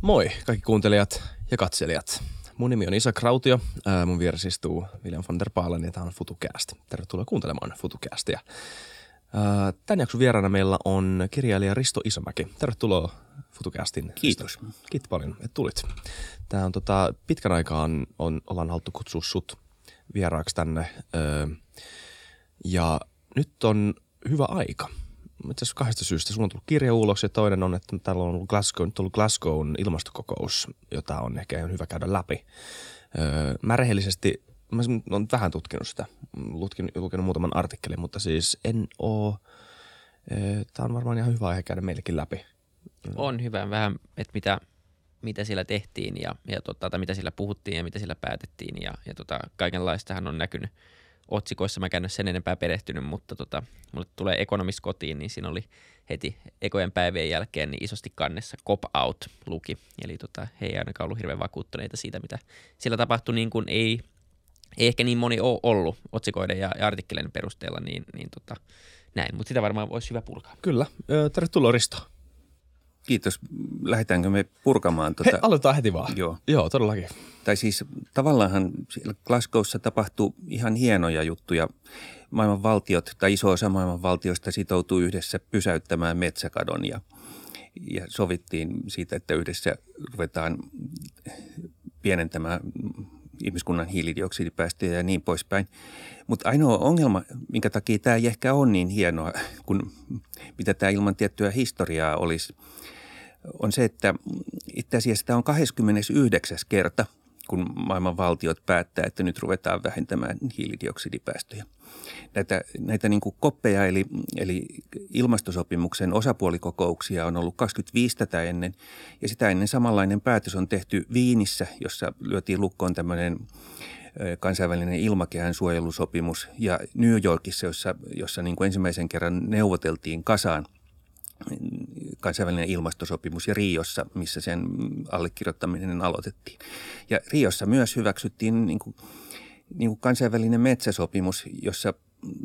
Moi kaikki kuuntelijat ja katselijat. Mun nimi on Isa Krautio. Ää, mun vieressä istuu William van der Paalen ja tämä on FutuCast. Tervetuloa kuuntelemaan FutuCastia. Ää, Tän jakson vieraana meillä on kirjailija Risto Isomäki. Tervetuloa FutuCastin. Kiitos. Risto. Kiitos paljon, että tulit. Tämä on tota, pitkän aikaa on, ollaan haluttu kutsua sut vieraaksi tänne. Öö, ja nyt on hyvä aika. Itse asiassa kahdesta syystä. Sulla on tullut kirja ulos ja toinen on, että täällä on Glasgow, nyt tullut Glasgown ilmastokokous, jota on ehkä ihan hyvä käydä läpi. Öö, mä rehellisesti, mä olen vähän tutkinut sitä, lukenut, lukenut muutaman artikkelin, mutta siis en oo, öö, tää on varmaan ihan hyvä aihe käydä meillekin läpi. On hyvä vähän, että mitä, mitä siellä tehtiin ja, ja tota, tai mitä siellä puhuttiin ja mitä siellä päätettiin ja, ja tota, kaikenlaistahan on näkynyt otsikoissa. Mä en sen enempää perehtynyt, mutta tota, mulle tulee ekonomist kotiin, niin siinä oli heti ekojen päivien jälkeen niin isosti kannessa cop out luki. Eli tota, he ei ainakaan ollut hirveän vakuuttuneita siitä, mitä siellä tapahtui, niin kuin ei, ei ehkä niin moni ole ollut otsikoiden ja, ja artikkeleiden perusteella, niin, niin tota, näin. Mutta sitä varmaan voisi hyvä purkaa. Kyllä. Tervetuloa Risto. Kiitos. Lähdetäänkö me purkamaan tuota? He, aloitetaan heti vaan. Joo. Joo, todellakin. Tai siis tavallaanhan siellä Glasgowssa tapahtui ihan hienoja juttuja. Maailman valtiot tai iso osa maailman valtioista sitoutui yhdessä pysäyttämään metsäkadon ja, ja sovittiin siitä, että yhdessä ruvetaan pienentämään ihmiskunnan hiilidioksidipäästöjä ja niin poispäin. Mutta ainoa ongelma, minkä takia tämä ei ehkä ole niin hienoa, kun mitä tämä ilman tiettyä historiaa olisi, on se, että itse asiassa tämä on 29. kerta, kun maailman valtiot päättää, että nyt ruvetaan vähentämään hiilidioksidipäästöjä. Näitä, näitä niin kuin koppeja eli, eli ilmastosopimuksen osapuolikokouksia on ollut 25 tätä ennen ja sitä ennen samanlainen päätös on tehty Viinissä, jossa lyötiin lukkoon tämmöinen kansainvälinen ilmakehän suojelusopimus ja New Yorkissa, jossa, jossa niin kuin ensimmäisen kerran neuvoteltiin kasaan – kansainvälinen ilmastosopimus ja Riossa, missä sen allekirjoittaminen aloitettiin. Ja Riossa myös hyväksyttiin niin kuin, niin kuin kansainvälinen metsäsopimus, jossa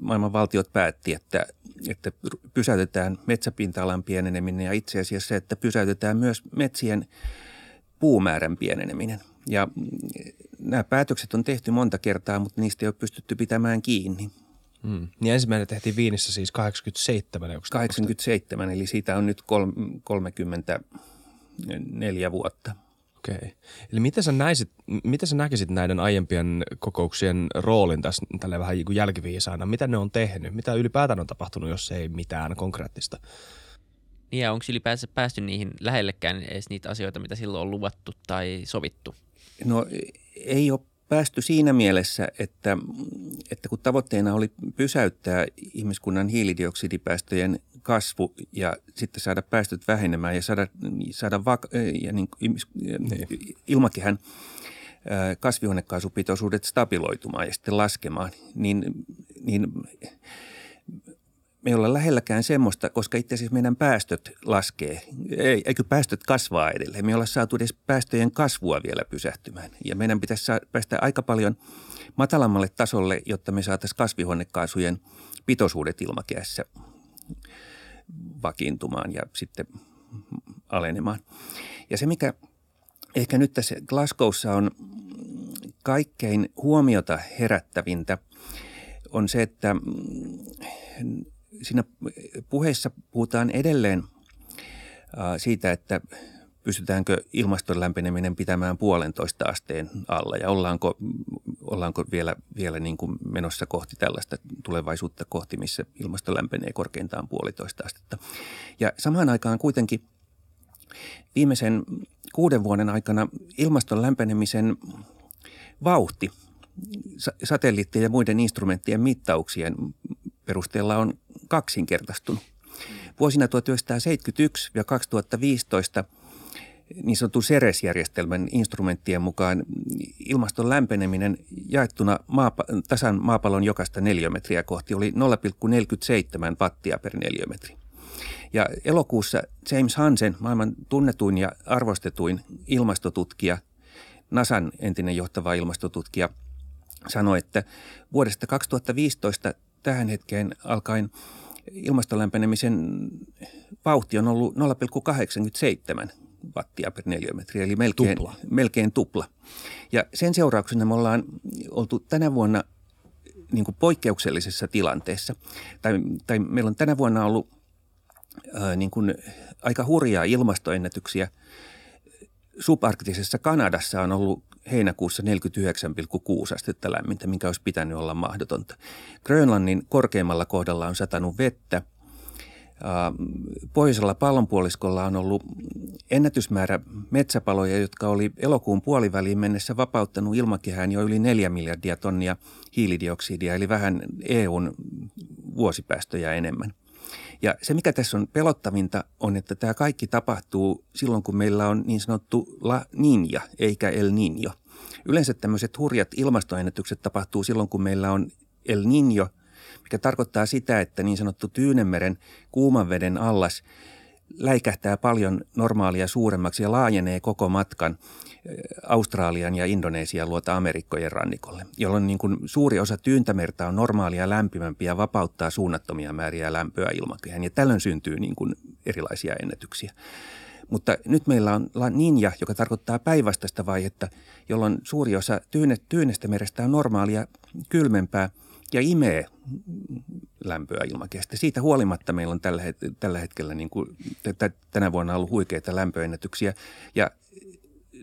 maailman valtiot päätti, että, että pysäytetään metsäpinta-alan pieneneminen ja itse asiassa, että pysäytetään myös metsien puumäärän pieneneminen. Ja nämä päätökset on tehty monta kertaa, mutta niistä ei ole pystytty pitämään kiinni. Mm. Niin ensimmäinen tehtiin Viinissä siis 87. 87, eli siitä on nyt kol- 34 vuotta. Okei. Okay. Eli miten sä, näisit, miten sä näkisit näiden aiempien kokouksien roolin tässä tälle vähän niin jälkiviisaana? Mitä ne on tehnyt? Mitä ylipäätään on tapahtunut, jos ei mitään konkreettista? Niin ja onko ylipäänsä päästy niihin lähellekään edes niitä asioita, mitä silloin on luvattu tai sovittu? No ei ole päästy siinä mielessä, että, että kun tavoitteena oli pysäyttää ihmiskunnan hiilidioksidipäästöjen kasvu ja sitten saada päästöt vähenemään ja saada, saada vak- ja niin, niin. ilmakehän kasvihuonekaasupitoisuudet stabiloitumaan ja sitten laskemaan, niin, niin me ei olla lähelläkään semmoista, koska itse asiassa meidän päästöt laskee, eikö päästöt kasvaa edelleen. Me ei olla saatu edes päästöjen kasvua vielä pysähtymään. Ja meidän pitäisi päästä aika paljon matalammalle tasolle, jotta me saataisiin kasvihuonekaasujen pitoisuudet ilmakehässä vakiintumaan ja sitten alenemaan. Ja se, mikä ehkä nyt tässä Glasgowssa on kaikkein huomiota herättävintä, on se, että siinä puheessa puhutaan edelleen siitä, että pystytäänkö ilmaston lämpeneminen pitämään puolentoista asteen alla ja ollaanko, ollaanko vielä, vielä niin kuin menossa kohti tällaista tulevaisuutta kohti, missä ilmasto lämpenee korkeintaan puolitoista astetta. Ja samaan aikaan kuitenkin viimeisen kuuden vuoden aikana ilmaston lämpenemisen vauhti satelliittien ja muiden instrumenttien mittauksien perusteella on kaksinkertaistunut. Vuosina 1971 ja 2015 niin sanotun CERES-järjestelmän instrumenttien mukaan ilmaston lämpeneminen jaettuna maapa- tasan maapallon jokaista neliömetriä kohti oli 0,47 wattia per neliömetri. Ja elokuussa James Hansen, maailman tunnetuin ja arvostetuin ilmastotutkija, NASAn entinen johtava ilmastotutkija, sanoi, että vuodesta 2015 tähän hetkeen alkaen ilmastolämpenemisen vauhti on ollut 0,87 wattia per neliömetri, eli melkein tupla. melkein tupla. Ja sen seurauksena me ollaan oltu tänä vuonna niin kuin poikkeuksellisessa tilanteessa. Tai, tai meillä on tänä vuonna ollut ää, niin kuin aika hurjaa ilmastoennätyksiä. Subarktisessa Kanadassa on ollut heinäkuussa 49,6 astetta lämmintä, mikä olisi pitänyt olla mahdotonta. Grönlannin korkeimmalla kohdalla on satanut vettä. Pohjoisella pallonpuoliskolla on ollut ennätysmäärä metsäpaloja, jotka oli elokuun puoliväliin mennessä vapauttanut ilmakehään jo yli 4 miljardia tonnia hiilidioksidia, eli vähän EUn vuosipäästöjä enemmän. Ja se, mikä tässä on pelottavinta, on, että tämä kaikki tapahtuu silloin, kun meillä on niin sanottu La Niña, eikä El Niño. Yleensä tämmöiset hurjat ilmastoennätykset tapahtuu silloin, kun meillä on El Niño, mikä tarkoittaa sitä, että niin sanottu Tyynemeren kuuman veden allas läikähtää paljon normaalia suuremmaksi ja laajenee koko matkan Australian ja Indonesian luota Amerikkojen rannikolle, jolloin niin kuin suuri osa tyyntämerta on normaalia lämpimämpiä ja vapauttaa suunnattomia määriä lämpöä ilmakehään. Ja tällöin syntyy niin kuin erilaisia ennätyksiä. Mutta nyt meillä on Ninja, joka tarkoittaa päinvastaista vaihetta, jolloin suuri osa tyyne, tyynestä merestä on normaalia kylmempää ja imee lämpöä ilmakehästä. Siitä huolimatta meillä on tällä, tällä hetkellä niin kuin, tänä vuonna ollut huikeita lämpöennätyksiä ja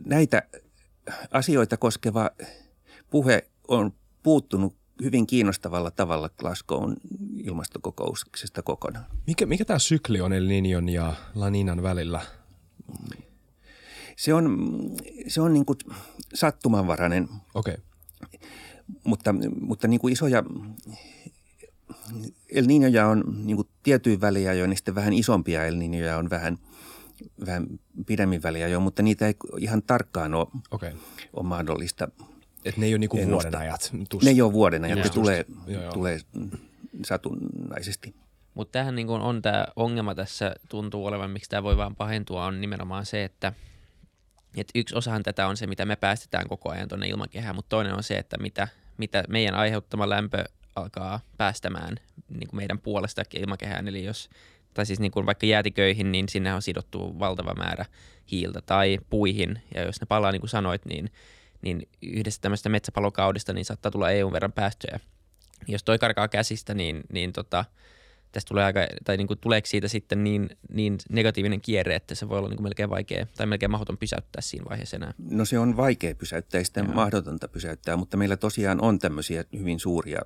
näitä asioita koskeva puhe on puuttunut hyvin kiinnostavalla tavalla Glasgown ilmastokokouksesta kokonaan. Mikä, mikä tämä sykli on El Niñon ja La Ninan välillä? Se on, se on niin kuin sattumanvarainen, okay. Mutta, mutta niin kuin isoja El Niñoja on niin kuin tietyin väliä jo, niin sitten vähän isompia El Niñoja on vähän – vähän pidemmin väliä jo, mutta niitä ei ihan tarkkaan ole, okay. ole mahdollista Et ne ei ole niinku vuoden ajat? Ne ei ole vuoden ajat, ne tulee, joo, joo. tulee satunnaisesti. Mutta tähän niin on tämä ongelma tässä, tuntuu olevan, miksi tämä voi vaan pahentua, on nimenomaan se, että et yksi osahan tätä on se, mitä me päästetään koko ajan tuonne ilmakehään, mutta toinen on se, että mitä, mitä meidän aiheuttama lämpö alkaa päästämään niin kuin meidän puolesta ilmakehään. Eli jos tai siis niin kuin vaikka jäätiköihin, niin sinne on sidottu valtava määrä hiiltä tai puihin. Ja jos ne palaa, niin kuin sanoit, niin, niin yhdessä tämmöistä metsäpalokaudesta niin saattaa tulla EUn verran päästöjä. Jos toi karkaa käsistä, niin, niin tota, tästä tulee aika, tai niin kuin tuleeko siitä sitten niin, niin negatiivinen kierre, että se voi olla niin kuin melkein vaikea tai melkein mahdoton pysäyttää siinä vaiheessa enää? No se on vaikea pysäyttää, ei sitä mahdotonta pysäyttää, mutta meillä tosiaan on tämmöisiä hyvin suuria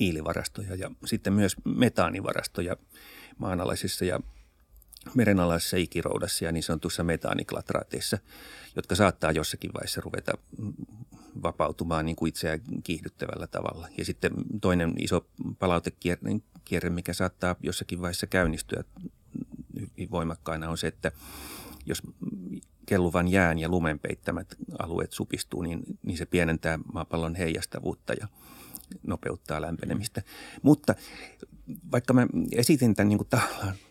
hiilivarastoja ja sitten myös metaanivarastoja – maanalaisissa ja merenalaisessa ikiroudassa ja niin sanotussa metaaniklatraateissa, jotka saattaa jossakin vaiheessa ruveta vapautumaan niin kuin itseään kiihdyttävällä tavalla. Ja sitten toinen iso palautekierre, mikä saattaa jossakin vaiheessa käynnistyä hyvin voimakkaana on se, että jos kelluvan jään ja lumen peittämät alueet supistuu, niin, niin se pienentää maapallon heijastavuutta ja nopeuttaa lämpenemistä. Mutta vaikka mä esitin tämän niin kuin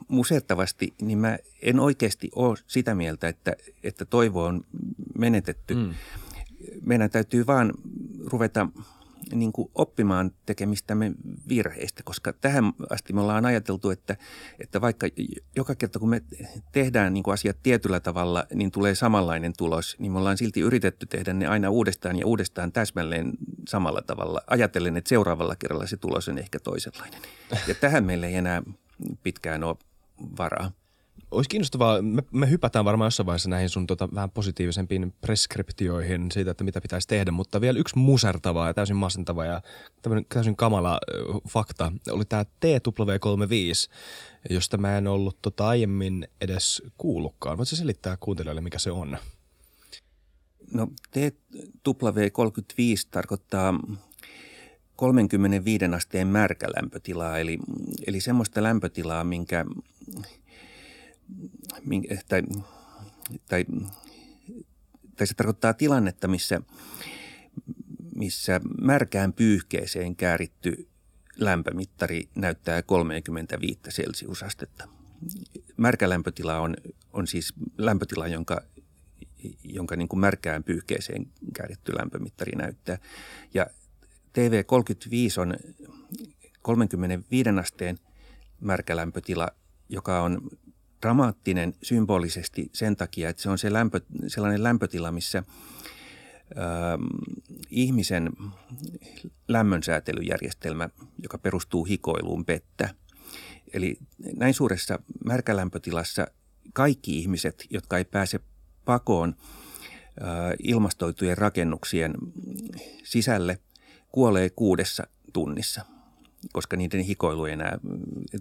musettavasti, niin mä en oikeasti ole sitä mieltä, että, että toivo on menetetty. Mm. Meidän täytyy vaan ruveta niin kuin oppimaan tekemistämme virheistä, koska tähän asti me ollaan ajateltu, että, että vaikka joka kerta kun me tehdään niin kuin asiat tietyllä tavalla, niin tulee samanlainen tulos, niin me ollaan silti yritetty tehdä ne aina uudestaan ja uudestaan täsmälleen samalla tavalla, ajatellen, että seuraavalla kerralla se tulos on ehkä toisenlainen. Ja tähän meille ei enää pitkään ole varaa. Olisi kiinnostavaa, me, me hypätään varmaan jossain vaiheessa näihin sun tota, vähän positiivisempiin preskriptioihin siitä, että mitä pitäisi tehdä, mutta vielä yksi musertava ja täysin masentava ja täysin kamala äh, fakta oli tämä TW35, josta mä en ollut tota, aiemmin edes kuullutkaan. Voitko selittää kuuntelijoille, mikä se on? No TW35 tarkoittaa 35 asteen märkälämpötilaa, eli, eli semmoista lämpötilaa, minkä – tai, tai, tai se tarkoittaa tilannetta, missä, missä märkään pyyhkeeseen kääritty lämpömittari näyttää 35 celsiusastetta. Märkä lämpötila on, on siis lämpötila, jonka, jonka niin kuin märkään pyyhkeeseen kääritty lämpömittari näyttää. Ja TV35 on 35 asteen märkä lämpötila, joka on dramaattinen symbolisesti sen takia, että se on se lämpö, sellainen lämpötila, missä ö, ihmisen lämmönsäätelyjärjestelmä, joka perustuu hikoiluun, pettä. Eli näin suuressa märkälämpötilassa kaikki ihmiset, jotka ei pääse pakoon ö, ilmastoitujen rakennuksien sisälle, kuolee kuudessa tunnissa – koska niiden hikoilu ei enää,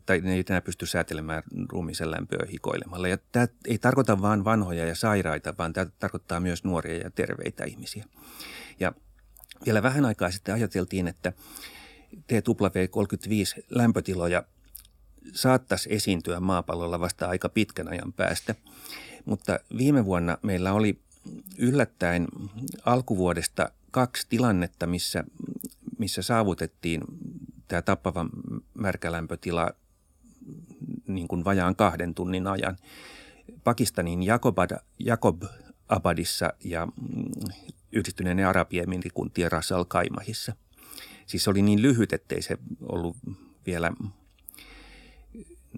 tai ne ei enää pysty säätelemään ruumisen lämpöä hikoilemalla. Ja tämä ei tarkoita vain vanhoja ja sairaita, vaan tämä tarkoittaa myös nuoria ja terveitä ihmisiä. Ja vielä vähän aikaa sitten ajateltiin, että TW35 lämpötiloja saattaisi esiintyä maapallolla vasta aika pitkän ajan päästä. Mutta viime vuonna meillä oli yllättäen alkuvuodesta kaksi tilannetta, missä, missä saavutettiin tämä tappava märkälämpötila niin kuin vajaan kahden tunnin ajan. Pakistanin Jakobada, Jakob Abadissa ja mm, yhdistyneen Arabiemirikuntien Ras Al Kaimahissa. Siis se oli niin lyhyt, ettei se ollut vielä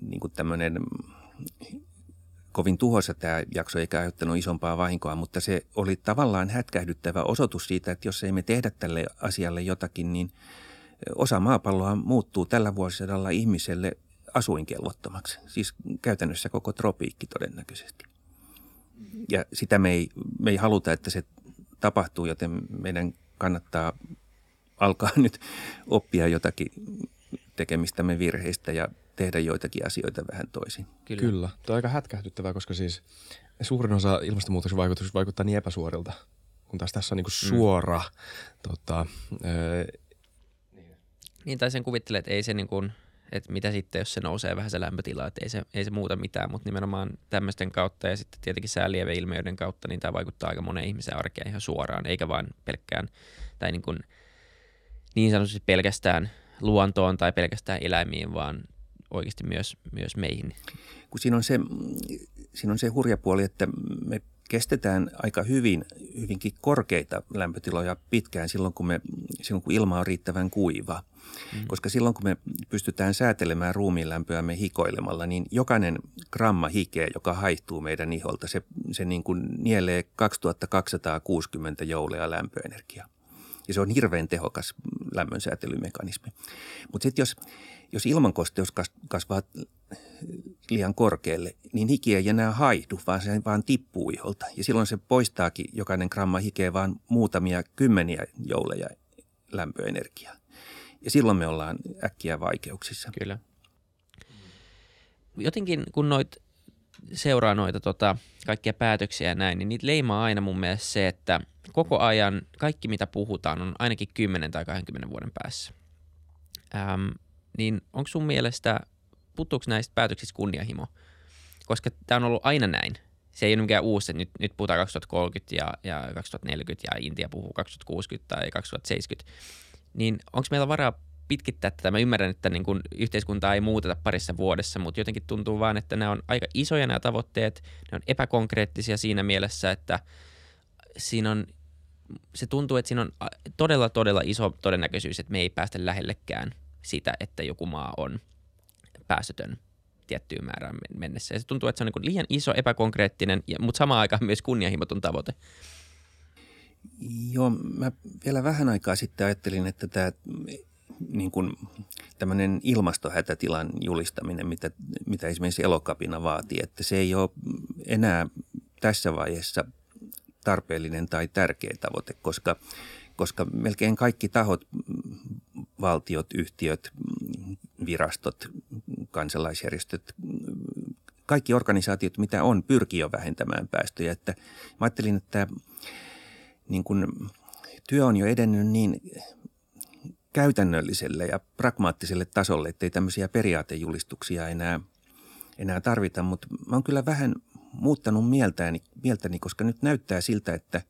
niin kuin tämmöinen kovin tuhoisa tämä jakso eikä aiheuttanut isompaa vahinkoa, mutta se oli tavallaan hätkähdyttävä osoitus siitä, että jos ei me tehdä tälle asialle jotakin, niin – osa maapalloa muuttuu tällä vuosisadalla ihmiselle asuinkelvottomaksi. Siis käytännössä koko tropiikki todennäköisesti. Ja sitä me ei, me ei haluta, että se tapahtuu, joten meidän kannattaa alkaa nyt oppia jotakin tekemistämme virheistä ja tehdä joitakin asioita vähän toisin. Kyllä. Kyllä. Tuo on aika hätkähdyttävää, koska siis suurin osa ilmastonmuutoksen vaikutuksista vaikuttaa niin epäsuorilta, kun taas tässä on niin kuin suora mm. tota, niin, tai sen kuvittelee, että ei se niin kuin, että mitä sitten, jos se nousee vähän se lämpötila, että ei se, ei se muuta mitään, mutta nimenomaan tämmöisten kautta ja sitten tietenkin säälieve-ilmiöiden kautta, niin tämä vaikuttaa aika monen ihmisen arkeen ihan suoraan, eikä vain pelkkään, tai niin, kuin, niin sanotusti pelkästään luontoon tai pelkästään eläimiin, vaan oikeasti myös, myös meihin. Kun siinä on, se, siinä on se hurja puoli, että me kestetään aika hyvin, hyvinkin korkeita lämpötiloja pitkään silloin, kun, me, silloin, kun ilma on riittävän kuiva. Mm. Koska silloin, kun me pystytään säätelemään ruumiin lämpöämme hikoilemalla, niin jokainen gramma hikeä, joka haihtuu meidän iholta, se, se niin kuin nielee 2260 joulea lämpöenergiaa. Ja se on hirveän tehokas lämmönsäätelymekanismi. Mutta sitten jos, jos ilmankosteus kasvaa liian korkealle, niin hiki ei enää haihdu, vaan se vaan tippuu iholta. Ja silloin se poistaakin jokainen gramma hikeä vaan muutamia kymmeniä jouleja lämpöenergiaa. Ja silloin me ollaan äkkiä vaikeuksissa. Kyllä. Jotenkin kun noit seuraa noita tota, kaikkia päätöksiä ja näin, niin niitä leimaa aina mun mielestä se, että koko ajan kaikki mitä puhutaan on ainakin 10 tai 20 vuoden päässä. Ähm, niin onko sun mielestä puuttuuko näistä päätöksistä kunnianhimo? Koska tämä on ollut aina näin. Se ei ole mikään uusi, että nyt, nyt puhutaan 2030 ja, ja 2040 ja Intia puhuu 2060 tai 2070. Niin onko meillä varaa pitkittää tätä? Mä ymmärrän, että niin kun yhteiskuntaa ei muuteta parissa vuodessa, mutta jotenkin tuntuu vaan, että nämä on aika isoja nämä tavoitteet. Ne on epäkonkreettisia siinä mielessä, että siinä on, se tuntuu, että siinä on todella, todella iso todennäköisyys, että me ei päästä lähellekään sitä, että joku maa on – päästötön tiettyyn määrään mennessä. Ja se tuntuu, että se on niin liian iso, epäkonkreettinen, mutta samaan aikaan myös kunnianhimoton tavoite. Joo, mä vielä vähän aikaa sitten ajattelin, että tämä niin kuin tämmöinen ilmastohätätilan julistaminen, mitä, mitä esimerkiksi elokapina vaatii, että se ei ole enää tässä vaiheessa tarpeellinen tai tärkeä tavoite, koska, koska melkein kaikki tahot, valtiot, yhtiöt, virastot, kansalaisjärjestöt, kaikki organisaatiot, mitä on, pyrkii jo vähentämään päästöjä. Että mä ajattelin, että niin kun työ on jo edennyt niin käytännölliselle ja pragmaattiselle tasolle, ettei tämmöisiä periaatejulistuksia enää, enää tarvita. Mutta mä oon kyllä vähän muuttanut mieltäni, mieltäni, koska nyt näyttää siltä, että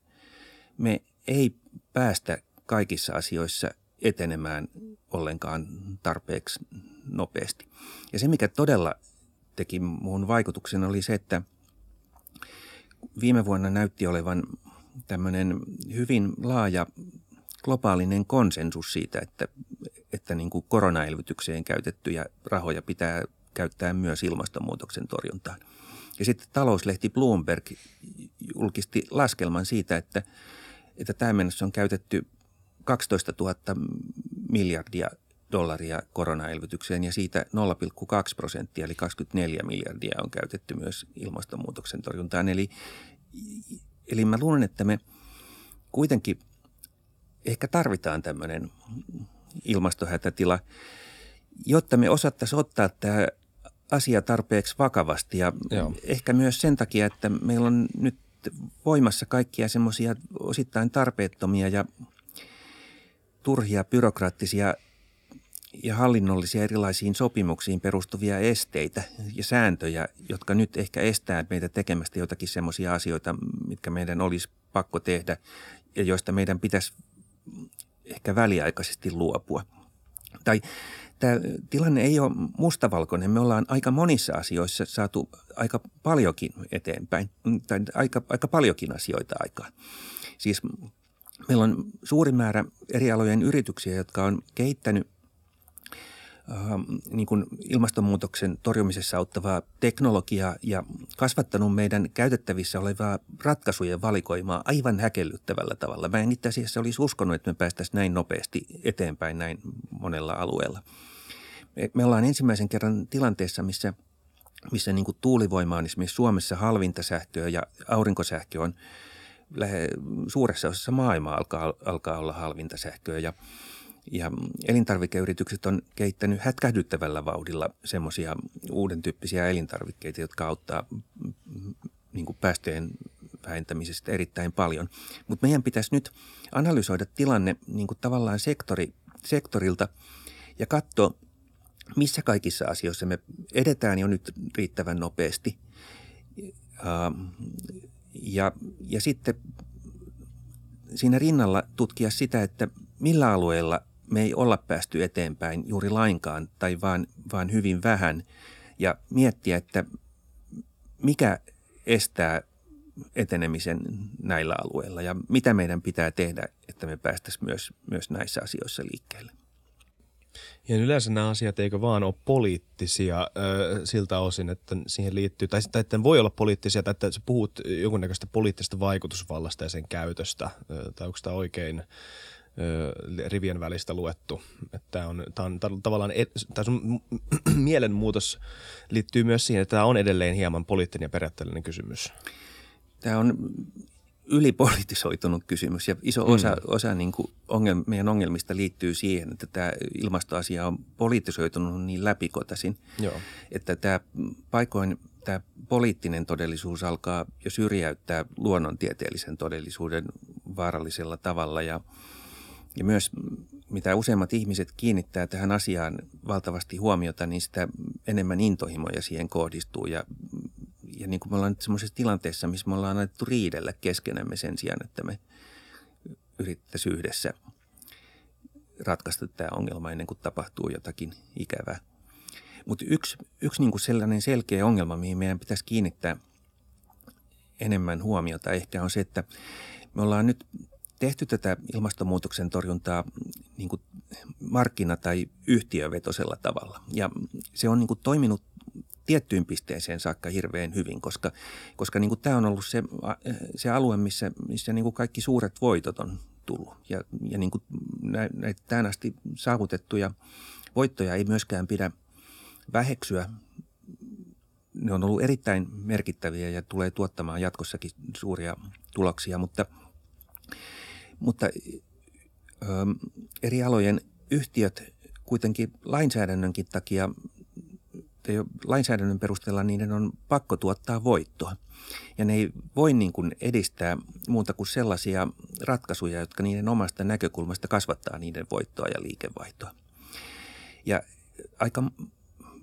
me ei päästä kaikissa asioissa etenemään ollenkaan tarpeeksi nopeasti. Ja se, mikä todella teki muun vaikutuksen, oli se, että viime vuonna näytti olevan tämmöinen hyvin laaja globaalinen konsensus siitä, että, että niin kuin koronaelvytykseen käytettyjä rahoja pitää käyttää myös ilmastonmuutoksen torjuntaan. Ja sitten talouslehti Bloomberg julkisti laskelman siitä, että, että tähän mennessä on käytetty 12 000 miljardia dollaria koronaelvytykseen ja siitä 0,2 prosenttia eli 24 miljardia on käytetty myös ilmastonmuutoksen torjuntaan. Eli, eli mä luulen, että me kuitenkin ehkä tarvitaan tämmöinen ilmastohätätila, jotta me osattaisiin ottaa tämä asia tarpeeksi vakavasti ja Joo. ehkä myös sen takia, että meillä on nyt voimassa kaikkia semmoisia osittain tarpeettomia ja turhia byrokraattisia ja hallinnollisia erilaisiin sopimuksiin perustuvia esteitä ja sääntöjä, jotka nyt ehkä estää meitä tekemästä jotakin semmoisia asioita, mitkä meidän olisi pakko tehdä ja joista meidän pitäisi ehkä väliaikaisesti luopua. Tai tämä tilanne ei ole mustavalkoinen. Me ollaan aika monissa asioissa saatu aika paljonkin eteenpäin, tai aika, aika paljonkin asioita aikaan. Siis meillä on suuri määrä eri alojen yrityksiä, jotka on kehittänyt niin kuin ilmastonmuutoksen torjumisessa auttavaa teknologiaa ja kasvattanut meidän käytettävissä olevaa ratkaisujen valikoimaa aivan häkellyttävällä tavalla. Mä en itse asiassa olisi uskonut, että me päästäisiin näin nopeasti eteenpäin näin monella alueella. Me ollaan ensimmäisen kerran tilanteessa, missä, missä niin kuin tuulivoima on esimerkiksi Suomessa halvinta sähköä ja aurinkosähkö on suuressa osassa maailmaa alkaa, alkaa olla halvinta sähköä ja – ja elintarvikeyritykset on kehittänyt hätkähdyttävällä vauhdilla semmoisia uuden tyyppisiä elintarvikkeita, jotka auttaa niin kuin päästöjen vähentämisestä erittäin paljon. Mutta meidän pitäisi nyt analysoida tilanne niin kuin tavallaan sektori, sektorilta ja katsoa, missä kaikissa asioissa me edetään jo nyt riittävän nopeasti. Ja, ja sitten siinä rinnalla tutkia sitä, että millä alueella – me ei olla päästy eteenpäin juuri lainkaan tai vaan, vaan hyvin vähän ja miettiä, että mikä estää etenemisen näillä alueilla ja mitä meidän pitää tehdä, että me päästäisiin myös, myös näissä asioissa liikkeelle. Ja yleensä nämä asiat eikö vaan ole poliittisia äh, siltä osin, että siihen liittyy, tai, tai että voi olla poliittisia, tai että sä puhut jonkunnäköistä poliittisesta vaikutusvallasta ja sen käytöstä, äh, tai onko tämä oikein rivien välistä luettu. Että tämä on, tämä on tavallaan, tämä sun mielenmuutos liittyy myös siihen, että tämä on edelleen hieman poliittinen ja periaatteellinen kysymys. Tämä on ylipolitisoitunut kysymys ja iso osa, mm. osa niin kuin ongelma, meidän ongelmista liittyy siihen, että tämä ilmastoasia on politisoitunut niin läpikotaisin, Joo. että tämä paikoin tämä poliittinen todellisuus alkaa jo syrjäyttää luonnontieteellisen todellisuuden vaarallisella tavalla ja – ja myös mitä useimmat ihmiset kiinnittää tähän asiaan valtavasti huomiota, niin sitä enemmän intohimoja siihen kohdistuu. Ja, ja niin kuin me ollaan nyt semmoisessa tilanteessa, missä me ollaan annettu riidellä keskenämme sen sijaan, että me yrittäisiin yhdessä ratkaista tämä ongelma ennen kuin tapahtuu jotakin ikävää. Mutta yksi, yksi niin kuin sellainen selkeä ongelma, mihin meidän pitäisi kiinnittää enemmän huomiota ehkä on se, että me ollaan nyt tehty tätä ilmastonmuutoksen torjuntaa niin kuin markkina- tai yhtiövetoisella tavalla. Ja se on niin kuin toiminut tiettyyn pisteeseen saakka hirveän hyvin, koska, koska niin kuin tämä on ollut se, se alue, missä, missä niin kuin kaikki suuret voitot on tullut. Ja, ja niin kuin näitä tähän asti saavutettuja voittoja ei myöskään pidä väheksyä. Ne on ollut erittäin merkittäviä ja tulee tuottamaan jatkossakin suuria tuloksia, mutta – mutta ö, eri alojen yhtiöt kuitenkin lainsäädännönkin takia, lainsäädännön perusteella niiden on pakko tuottaa voittoa. Ja ne ei voi niin kuin edistää muuta kuin sellaisia ratkaisuja, jotka niiden omasta näkökulmasta kasvattaa niiden voittoa ja liikevaihtoa. Ja aika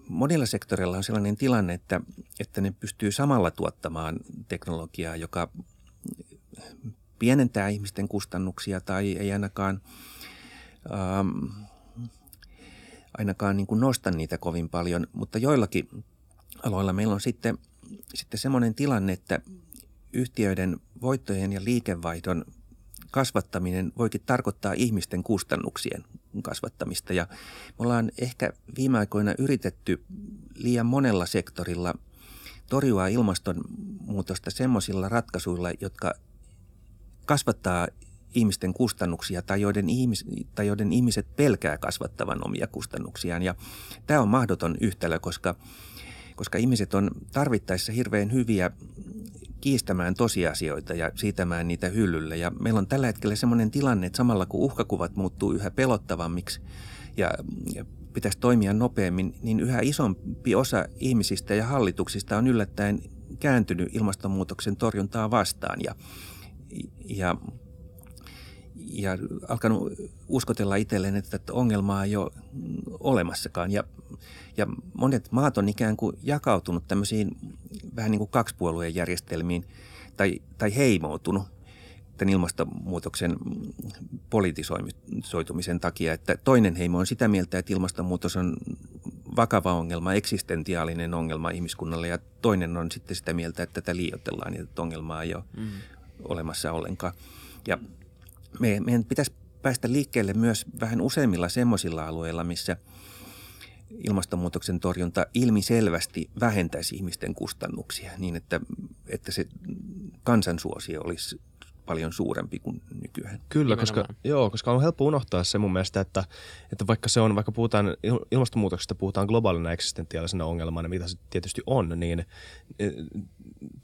monilla sektoreilla on sellainen tilanne, että, että ne pystyy samalla tuottamaan teknologiaa, joka pienentää ihmisten kustannuksia tai ei ainakaan, ähm, ainakaan niin kuin nosta niitä kovin paljon. Mutta joillakin aloilla meillä on sitten, sitten semmoinen tilanne, että yhtiöiden voittojen ja liikevaihdon kasvattaminen voikin tarkoittaa ihmisten kustannuksien kasvattamista. Ja me ollaan ehkä viime aikoina yritetty liian monella sektorilla torjua ilmastonmuutosta semmoisilla ratkaisuilla, jotka kasvattaa ihmisten kustannuksia tai joiden, ihmis, tai joiden ihmiset pelkää kasvattavan omia kustannuksiaan. Ja tämä on mahdoton yhtälö, koska, koska ihmiset on tarvittaessa hirveän hyviä kiistämään tosiasioita ja siitämään niitä hyllylle. Ja meillä on tällä hetkellä sellainen tilanne, että samalla kun uhkakuvat muuttuu yhä pelottavammiksi ja, ja pitäisi toimia nopeammin, niin yhä isompi osa ihmisistä ja hallituksista on yllättäen kääntynyt ilmastonmuutoksen torjuntaa vastaan. Ja, ja ja alkanut uskotella itselleen, että ongelmaa ei ole olemassakaan. Ja, ja monet maat on ikään kuin jakautunut tämmöisiin vähän niin kuin kaksipuolueen järjestelmiin tai, tai heimoutunut tämän ilmastonmuutoksen politisoitumisen takia, että toinen heimo on sitä mieltä, että ilmastonmuutos on vakava ongelma, eksistentiaalinen ongelma ihmiskunnalle ja toinen on sitten sitä mieltä, että tätä liioitellaan ja että ongelmaa ei ole mm. Olemassa ollenkaan. Ja me, meidän pitäisi päästä liikkeelle myös vähän useimmilla semmoisilla alueilla, missä ilmastonmuutoksen torjunta ilmiselvästi vähentäisi ihmisten kustannuksia niin, että, että se kansansuosio olisi paljon suurempi kuin nykyään. Kyllä, koska, joo, koska on helppo unohtaa se mun mielestä, että, että vaikka se on, vaikka puhutaan ilmastonmuutoksesta, puhutaan globaalina eksistentiaalisena ongelmana, mitä se tietysti on, niin e,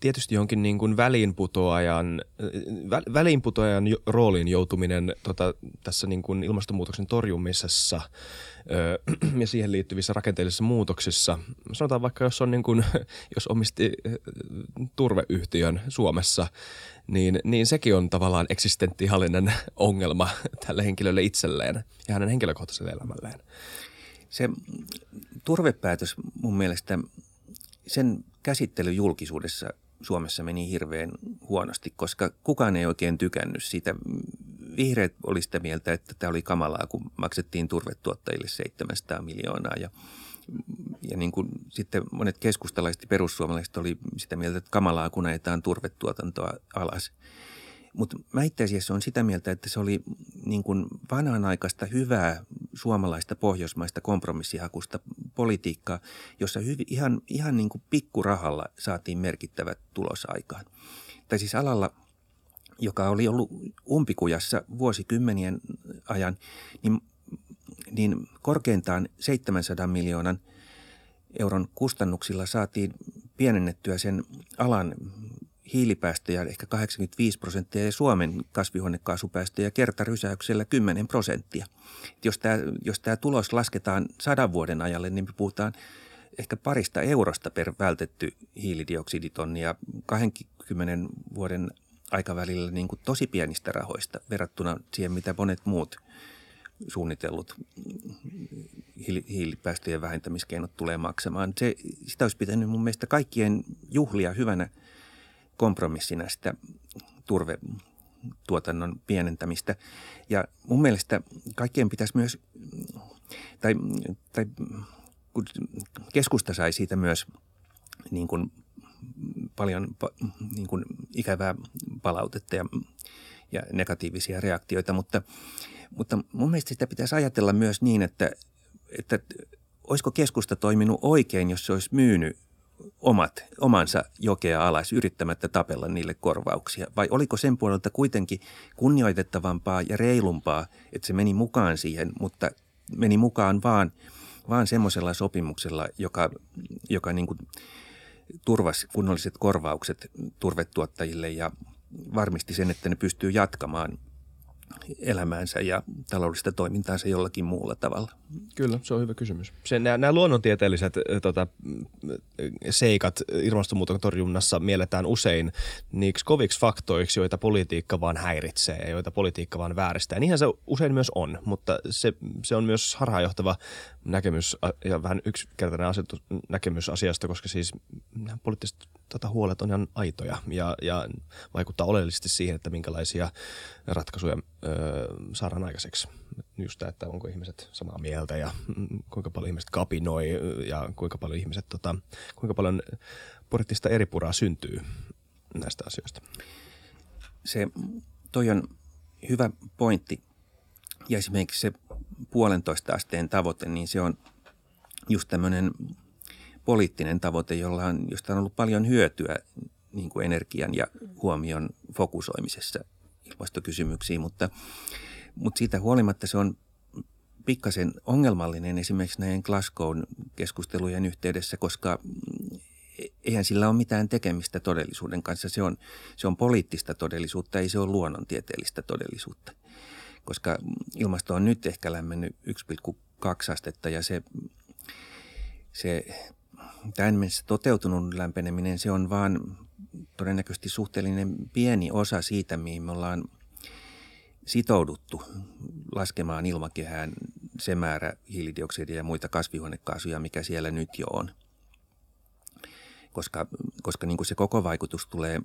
tietysti jonkin niin kuin väliinputoajan, vä, väliinputoajan rooliin joutuminen tota, tässä niin kuin ilmastonmuutoksen torjumisessa ö, ja siihen liittyvissä rakenteellisissa muutoksissa. Sanotaan vaikka, jos, on niin kuin, jos omisti turveyhtiön Suomessa, niin, niin sekin on tavallaan eksistenttihallinnan ongelma tälle henkilölle itselleen ja hänen henkilökohtaiselle elämälleen. Se turvepäätös mun mielestä, sen käsittely julkisuudessa Suomessa meni hirveän huonosti, koska kukaan ei oikein tykännyt siitä. Vihreät oli sitä mieltä, että tämä oli kamalaa, kun maksettiin turvetuottajille 700 miljoonaa ja ja niin kuin sitten monet keskustalaiset ja perussuomalaiset oli sitä mieltä, että kamalaa kun ajetaan turvetuotantoa alas. Mutta mä itse asiassa on sitä mieltä, että se oli niin kuin vanhanaikaista hyvää suomalaista pohjoismaista kompromissihakusta politiikkaa, jossa hyvi, ihan, ihan niin kuin pikkurahalla saatiin merkittävät tulos aikaan. Tai siis alalla, joka oli ollut umpikujassa vuosikymmenien ajan, niin niin korkeintaan 700 miljoonan euron kustannuksilla saatiin pienennettyä sen alan hiilipäästöjä ehkä 85 prosenttia ja Suomen kasvihuonekaasupäästöjä kertarysäyksellä 10 prosenttia. Jos tämä, jos tämä tulos lasketaan sadan vuoden ajalle, niin me puhutaan ehkä parista eurosta per vältetty hiilidioksiditonni ja 20 vuoden aikavälillä niin kuin tosi pienistä rahoista verrattuna siihen, mitä monet muut suunnitellut hiilipäästöjen vähentämiskeinot tulee maksamaan. Se, sitä olisi pitänyt mun mielestä kaikkien juhlia hyvänä kompromissina sitä turvetuotannon pienentämistä. Ja mun mielestä kaikkien pitäisi myös, tai, tai keskusta sai siitä myös niin kuin paljon niin kuin ikävää palautetta ja, ja negatiivisia reaktioita, mutta – mutta mun mielestä sitä pitäisi ajatella myös niin, että, että olisiko keskusta toiminut oikein, jos se olisi myynyt omat, omansa jokea alas yrittämättä tapella niille korvauksia? Vai oliko sen puolelta kuitenkin kunnioitettavampaa ja reilumpaa, että se meni mukaan siihen, mutta meni mukaan vaan, vaan semmoisella sopimuksella, joka, joka niin kuin turvasi kunnolliset korvaukset turvetuottajille ja varmisti sen, että ne pystyy jatkamaan elämäänsä ja taloudellista toimintaansa jollakin muulla tavalla? Kyllä, se on hyvä kysymys. Se, nämä, nämä luonnontieteelliset tota, seikat ilmastonmuutoksen torjunnassa mielletään usein niiksi koviksi faktoiksi, joita politiikka vaan häiritsee ja joita politiikka vaan vääristää. Niinhän se usein myös on, mutta se, se on myös harhaanjohtava näkemys ja vähän yksinkertainen asetus, näkemys asiasta, koska siis poliittiset tota, huolet on ihan aitoja ja, ja vaikuttaa oleellisesti siihen, että minkälaisia ratkaisuja ö, saadaan aikaiseksi. Just tämä, että onko ihmiset samaa mieltä ja kuinka paljon ihmiset kapinoi ja kuinka paljon ihmiset, tota, kuinka paljon poliittista eripuraa syntyy näistä asioista. Se, toi on hyvä pointti. Ja esimerkiksi se puolentoista asteen tavoite, niin se on just tämmöinen poliittinen tavoite, jolla on, josta on ollut paljon hyötyä niin kuin energian ja huomion fokusoimisessa ilmastokysymyksiin, mutta, mutta siitä huolimatta se on pikkasen ongelmallinen esimerkiksi näiden Glasgown keskustelujen yhteydessä, koska eihän sillä ole mitään tekemistä todellisuuden kanssa. Se on, se on poliittista todellisuutta, ei se ole luonnontieteellistä todellisuutta. Koska ilmasto on nyt ehkä lämmennyt 1,2 astetta ja se, se tämän mennessä toteutunut lämpeneminen, se on vaan todennäköisesti suhteellinen pieni osa siitä, mihin me ollaan sitouduttu laskemaan ilmakehään se määrä hiilidioksidia ja muita kasvihuonekaasuja, mikä siellä nyt jo on. Koska, koska niin kuin se koko vaikutus tulee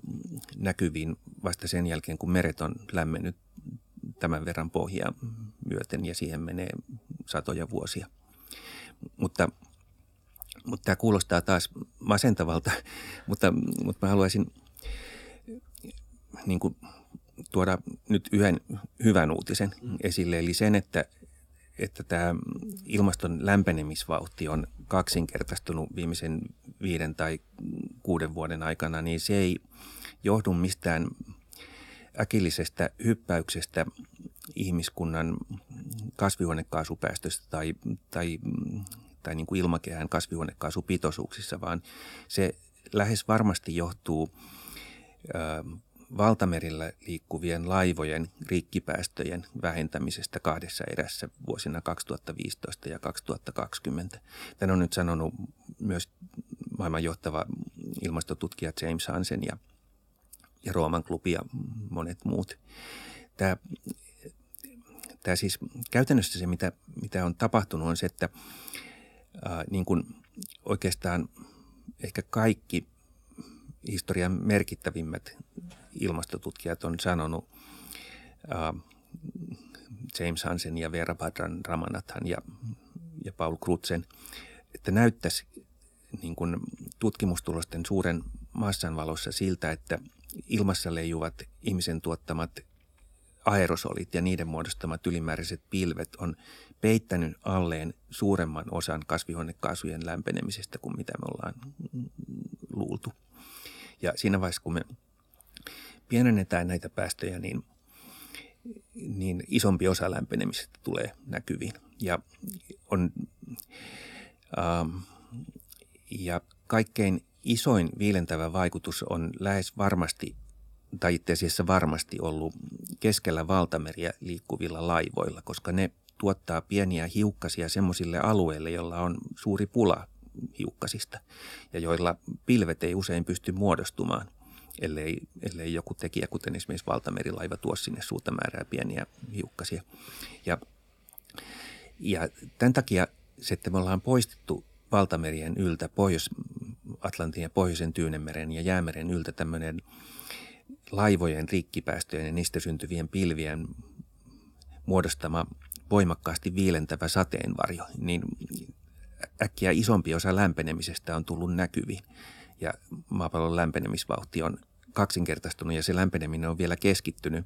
näkyviin vasta sen jälkeen, kun meret on lämmennyt tämän verran pohjaa myöten ja siihen menee satoja vuosia. Mutta, mutta tämä kuulostaa taas masentavalta, mutta, mutta mä haluaisin niin kuin tuoda nyt yhden hyvän uutisen esille, eli sen, että, että tämä ilmaston lämpenemisvauhti on kaksinkertaistunut viimeisen viiden tai kuuden vuoden aikana, niin se ei johdu mistään äkillisestä hyppäyksestä ihmiskunnan kasvihuonekaasupäästöstä tai, tai, tai niin kuin ilmakehän kasvihuonekaasupitoisuuksissa, vaan se lähes varmasti johtuu valtamerillä liikkuvien laivojen rikkipäästöjen vähentämisestä kahdessa erässä vuosina 2015 ja 2020. Tämän on nyt sanonut myös maailman johtava ilmastotutkija James Hansen ja, ja Rooman klubi ja monet muut. Tämä, tämä siis käytännössä se, mitä, mitä on tapahtunut, on se, että ää, niin kuin oikeastaan ehkä kaikki historian merkittävimmät ilmastotutkijat on sanonut, uh, James Hansen ja Vera Badran Ramanathan ja, ja Paul Krutzen, että näyttäisi niin kuin tutkimustulosten suuren massan valossa siltä, että ilmassa leijuvat ihmisen tuottamat aerosolit ja niiden muodostamat ylimääräiset pilvet on peittänyt alleen suuremman osan kasvihuonekaasujen lämpenemisestä kuin mitä me ollaan luultu. Ja siinä vaiheessa, kun me pienennetään näitä päästöjä, niin, niin isompi osa lämpenemisestä tulee näkyviin. Ja, on, ähm, ja kaikkein isoin viilentävä vaikutus on lähes varmasti tai itse asiassa varmasti ollut keskellä valtameriä liikkuvilla laivoilla, koska ne tuottaa pieniä hiukkasia semmoisille alueille, joilla on suuri pula hiukkasista ja joilla pilvet ei usein pysty muodostumaan, ellei, ellei joku tekijä, kuten esimerkiksi valtamerilaiva, tuo sinne suurta määrää pieniä hiukkasia. Ja, ja tämän takia se, että me ollaan poistettu valtamerien yltä, Pohjois-Atlantin ja Pohjoisen Tyynemeren ja Jäämeren yltä tämmöinen laivojen rikkipäästöjen ja niistä syntyvien pilvien muodostama voimakkaasti viilentävä sateenvarjo, niin äkkiä isompi osa lämpenemisestä on tullut näkyviin. Ja maapallon lämpenemisvauhti on kaksinkertaistunut ja se lämpeneminen on vielä keskittynyt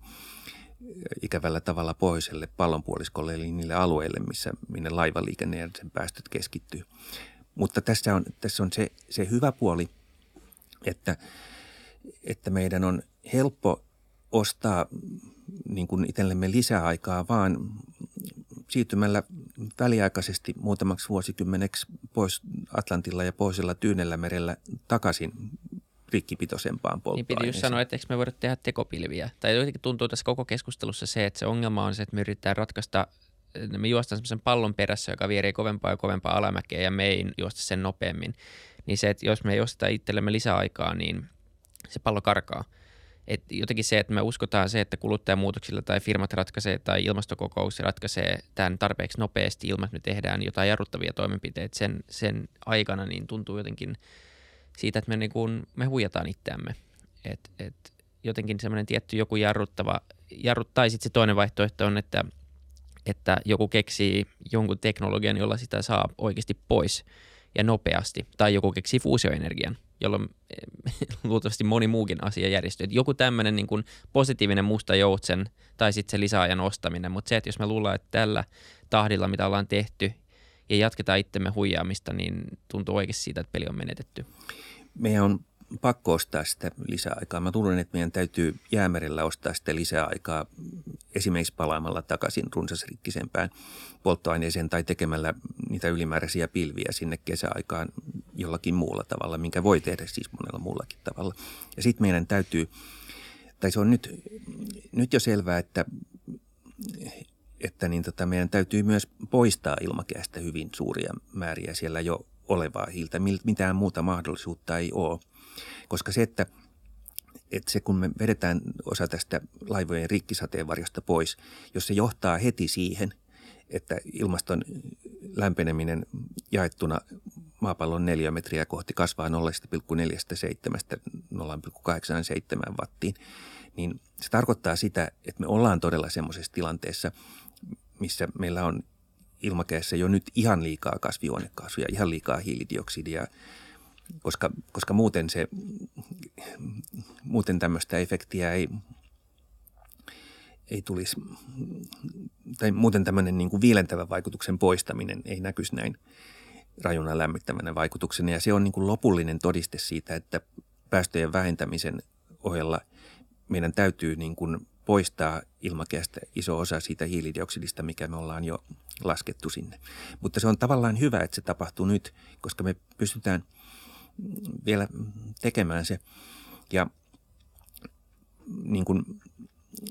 ikävällä tavalla pohjoiselle pallonpuoliskolle, eli niille alueille, missä, minne laivaliikenne ja sen päästöt keskittyy. Mutta tässä on, tässä on se, se hyvä puoli, että, että meidän on helppo ostaa niin kuin itsellemme lisäaikaa vaan siirtymällä väliaikaisesti muutamaksi vuosikymmeneksi pois Atlantilla ja pohjoisella Tyynellä merellä takaisin rikkipitoisempaan polttoaineeseen. Niin piti just sanoa, että eikö me voida tehdä tekopilviä. Tai jotenkin tuntuu tässä koko keskustelussa se, että se ongelma on se, että me yritetään ratkaista, me juostaan semmoisen pallon perässä, joka vierii kovempaa ja kovempaa alamäkeä ja me ei juosta sen nopeammin. Niin se, että jos me ei osteta itsellemme lisäaikaa, niin se pallo karkaa – et jotenkin se, että me uskotaan se, että kuluttajamuutoksilla tai firmat ratkaisee tai ilmastokokous ratkaisee tämän tarpeeksi nopeasti ilman, että me tehdään jotain jarruttavia toimenpiteitä sen, sen aikana, niin tuntuu jotenkin siitä, että me, niin kuin, me huijataan itseämme. Et, et jotenkin semmoinen tietty joku jarruttava, jarruttaa sitten se toinen vaihtoehto on, että, että joku keksii jonkun teknologian, jolla sitä saa oikeasti pois ja nopeasti, tai joku keksii fuusioenergian – jolloin luultavasti moni muukin asia järjestyy. Joku tämmöinen niin positiivinen musta joutsen tai sitten se lisäajan ostaminen, mutta se, että jos me luullaan, että tällä tahdilla, mitä ollaan tehty ja jatketaan itsemme huijaamista, niin tuntuu oikeasti siitä, että peli on menetetty. Meidän on pakko ostaa sitä lisäaikaa. Mä tunnen, että meidän täytyy jäämerellä ostaa sitä lisäaikaa esimerkiksi palaamalla takaisin runsasrikkisempään polttoaineeseen tai tekemällä niitä ylimääräisiä pilviä sinne kesäaikaan jollakin muulla tavalla, minkä voi tehdä siis monella muullakin tavalla. Ja sitten meidän täytyy, tai se on nyt, nyt jo selvää, että, että niin tota meidän täytyy myös poistaa ilmakehästä hyvin suuria määriä siellä jo olevaa hiiltä. Mitään muuta mahdollisuutta ei ole. Koska se, että, että se kun me vedetään osa tästä laivojen rikkisateenvarjosta pois, jos se johtaa heti siihen, että ilmaston lämpeneminen jaettuna maapallon neliömetriä kohti kasvaa 0,47 0,87 wattiin, niin se tarkoittaa sitä, että me ollaan todella semmoisessa tilanteessa, missä meillä on ilmakehässä jo nyt ihan liikaa kasvihuonekaasuja, ihan liikaa hiilidioksidia, koska, koska muuten, se, muuten tämmöistä efektiä ei, ei tulisi, tai muuten tämmöinen niin kuin viilentävän vaikutuksen poistaminen ei näkyisi näin rajuna lämmittävänä vaikutuksena. Ja se on niin kuin lopullinen todiste siitä, että päästöjen vähentämisen ohella meidän täytyy niin kuin poistaa ilmakehästä iso osa siitä hiilidioksidista, mikä me ollaan jo laskettu sinne. Mutta se on tavallaan hyvä, että se tapahtuu nyt, koska me pystytään vielä tekemään se. Ja niin kuin,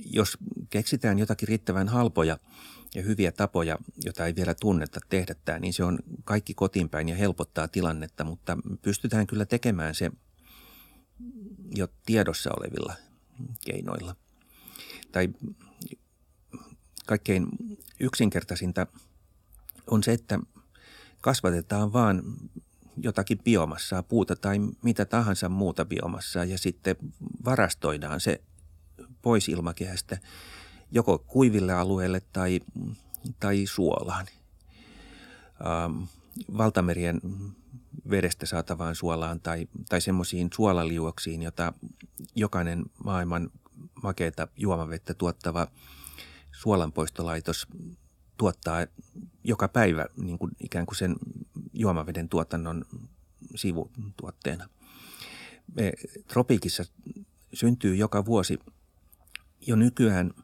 jos keksitään jotakin riittävän halpoja ja hyviä tapoja, joita ei vielä tunneta tehdä tämä, niin se on kaikki kotiinpäin ja helpottaa tilannetta, mutta pystytään kyllä tekemään se jo tiedossa olevilla keinoilla. Tai kaikkein yksinkertaisinta on se, että kasvatetaan vaan jotakin biomassaa, puuta tai mitä tahansa muuta biomassaa ja sitten varastoidaan se pois ilmakehästä joko kuiville alueille tai, tai suolaan. Ähm, valtamerien vedestä saatavaan suolaan tai, tai semmoisiin suolaliuoksiin, jota jokainen maailman makeita juomavettä tuottava suolanpoistolaitos tuottaa joka päivä niin kuin ikään kuin sen juomaveden tuotannon sivutuotteena. Me tropiikissa syntyy joka vuosi jo nykyään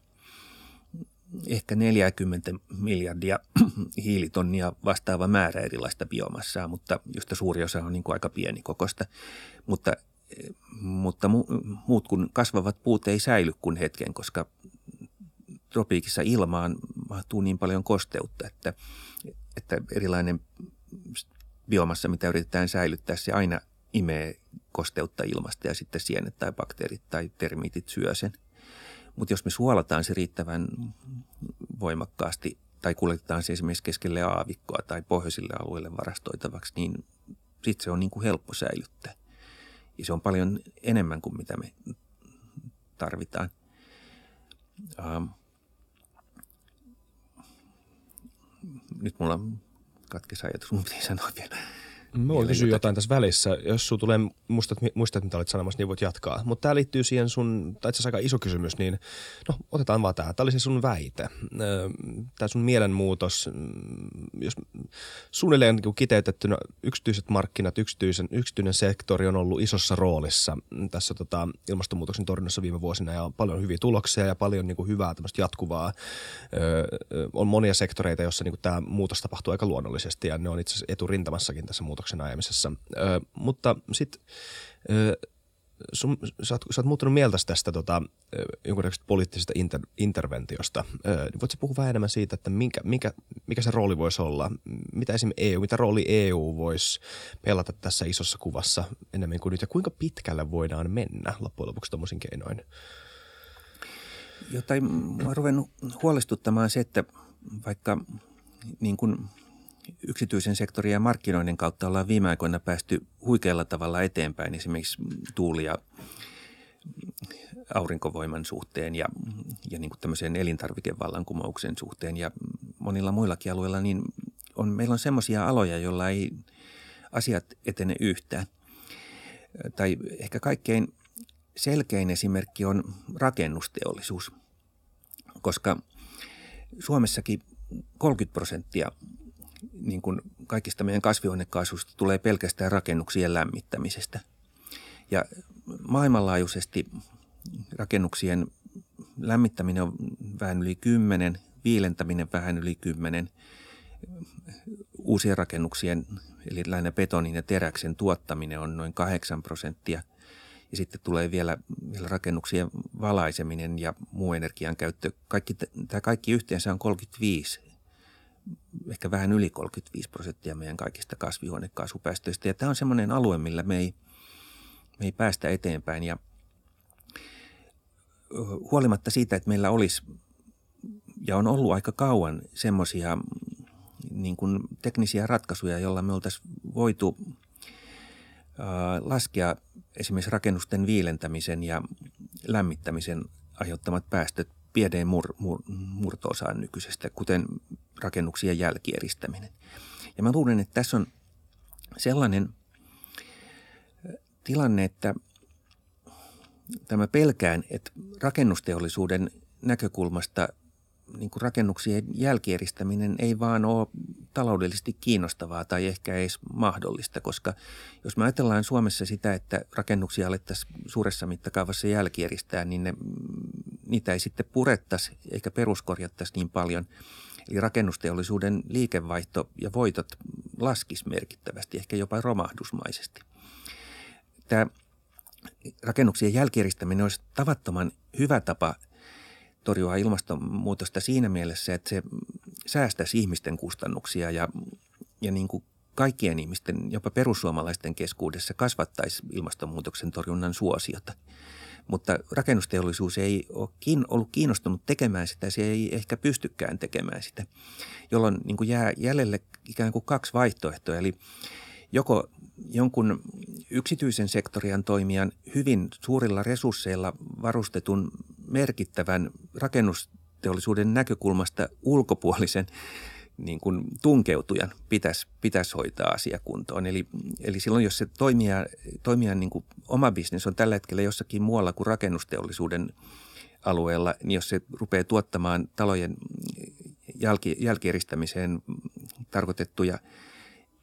ehkä 40 miljardia hiilitonnia vastaava määrä erilaista biomassaa, mutta josta suuri osa on niin kuin aika pieni kokosta. Mutta, mutta muut kuin kasvavat puut ei säily kuin hetken, koska tropiikissa ilmaan mahtuu niin paljon kosteutta, että, että erilainen biomassa, mitä yritetään säilyttää, se aina imee kosteutta ilmasta ja sitten sienet tai bakteerit tai termiitit syö sen. Mutta jos me suolataan se riittävän voimakkaasti tai kuljetetaan se esimerkiksi keskelle aavikkoa tai pohjoisille alueille varastoitavaksi, niin sitten se on niin kuin helppo säilyttää. Ja se on paljon enemmän kuin mitä me tarvitaan. Ähm, nyt mulla katkesi ajatus, mun piti sanoa vielä. Mä voin kysyä jotain tässä välissä. Jos sun tulee, muistat, muistat mitä olit sanomassa, niin voit jatkaa. Mutta tämä liittyy siihen sun, tai itse aika iso kysymys, niin no otetaan vaan tämä. Tämä oli se sun väite. Tämä sun mielenmuutos, mm, jos suunnilleen niin kiteytettynä yksityiset markkinat, yksityisen, yksityinen sektori on ollut isossa roolissa tässä tota, ilmastonmuutoksen torjunnassa viime vuosina ja on paljon hyviä tuloksia ja paljon niin kuin hyvää tämmöistä jatkuvaa. on monia sektoreita, joissa niin kuin tämä muutos tapahtuu aika luonnollisesti ja ne on itse asiassa eturintamassakin tässä muutoksessa muutoksen ajamisessa. Ö, mutta sitten sä, sä oot muuttunut mieltä tästä tota, jonkunlaisesta poliittisesta inter, interventiosta. Ö, niin voitko puhua vähän enemmän siitä, että minkä, mikä, mikä se rooli voisi olla? Mitä esimerkiksi EU, mitä rooli EU voisi pelata tässä isossa kuvassa enemmän kuin nyt? Ja kuinka pitkälle voidaan mennä loppujen lopuksi tuommoisin keinoin? Jotain mä ruvennut huolestuttamaan se, että vaikka niin kuin yksityisen sektorin ja markkinoiden kautta ollaan viime aikoina päästy huikealla tavalla eteenpäin esimerkiksi tuuli- ja aurinkovoiman suhteen ja, ja niin kuin tämmöisen elintarvikevallankumouksen suhteen ja monilla muillakin alueilla, niin on, meillä on semmoisia aloja, joilla ei asiat etene yhtään. tai ehkä kaikkein selkein esimerkki on rakennusteollisuus, koska Suomessakin 30 prosenttia niin kuin kaikista meidän kasvihuonekaasuista tulee pelkästään rakennuksien lämmittämisestä. Ja maailmanlaajuisesti rakennuksien lämmittäminen on vähän yli 10, viilentäminen vähän yli 10, uusien rakennuksien, eli lähinnä betonin ja teräksen tuottaminen on noin 8 prosenttia. Ja sitten tulee vielä, vielä rakennuksien valaiseminen ja muu energian käyttö. Kaikki, tämä kaikki yhteensä on 35, ehkä vähän yli 35 prosenttia meidän kaikista kasvihuonekaasupäästöistä. Ja tämä on semmoinen alue, millä me ei, me ei päästä eteenpäin. Ja huolimatta siitä, että meillä olisi ja on ollut aika kauan semmoisia niin kuin teknisiä ratkaisuja, joilla me oltaisiin voitu laskea esimerkiksi rakennusten viilentämisen ja lämmittämisen aiheuttamat päästöt pieneen mur, mur, murto-osaan nykyisestä, kuten rakennuksien jälkieristäminen. Ja mä luulen, että tässä on sellainen tilanne, että tämä pelkään, että rakennusteollisuuden näkökulmasta – niin kuin rakennuksien jälkieristäminen ei vaan ole taloudellisesti kiinnostavaa tai ehkä edes mahdollista, koska jos me ajatellaan Suomessa sitä, että rakennuksia alettaisiin suuressa mittakaavassa jälkieristää, niin ne, niitä ei sitten purettaisi eikä peruskorjattaisi niin paljon. Eli rakennusteollisuuden liikevaihto ja voitot laskisi merkittävästi, ehkä jopa romahdusmaisesti. Tämä rakennuksien jälkieristäminen olisi tavattoman hyvä tapa – torjua ilmastonmuutosta siinä mielessä, että se säästäisi ihmisten kustannuksia ja, ja niin kuin kaikkien ihmisten, jopa perussuomalaisten keskuudessa kasvattaisi ilmastonmuutoksen torjunnan suosiota. Mutta rakennusteollisuus ei ole ollut kiinnostunut tekemään sitä, se ei ehkä pystykään tekemään sitä, jolloin niin kuin jää jäljelle ikään kuin kaksi vaihtoehtoa. Eli joko jonkun yksityisen sektorian toimijan hyvin suurilla resursseilla varustetun merkittävän rakennusteollisuuden näkökulmasta ulkopuolisen niin kuin tunkeutujan pitäisi, pitäisi hoitaa asia kuntoon. Eli, eli silloin, jos se toimija, toimijan niin kuin oma bisnes on tällä hetkellä jossakin muualla kuin rakennusteollisuuden alueella, niin jos se rupeaa tuottamaan talojen jälki, jälkieristämiseen tarkoitettuja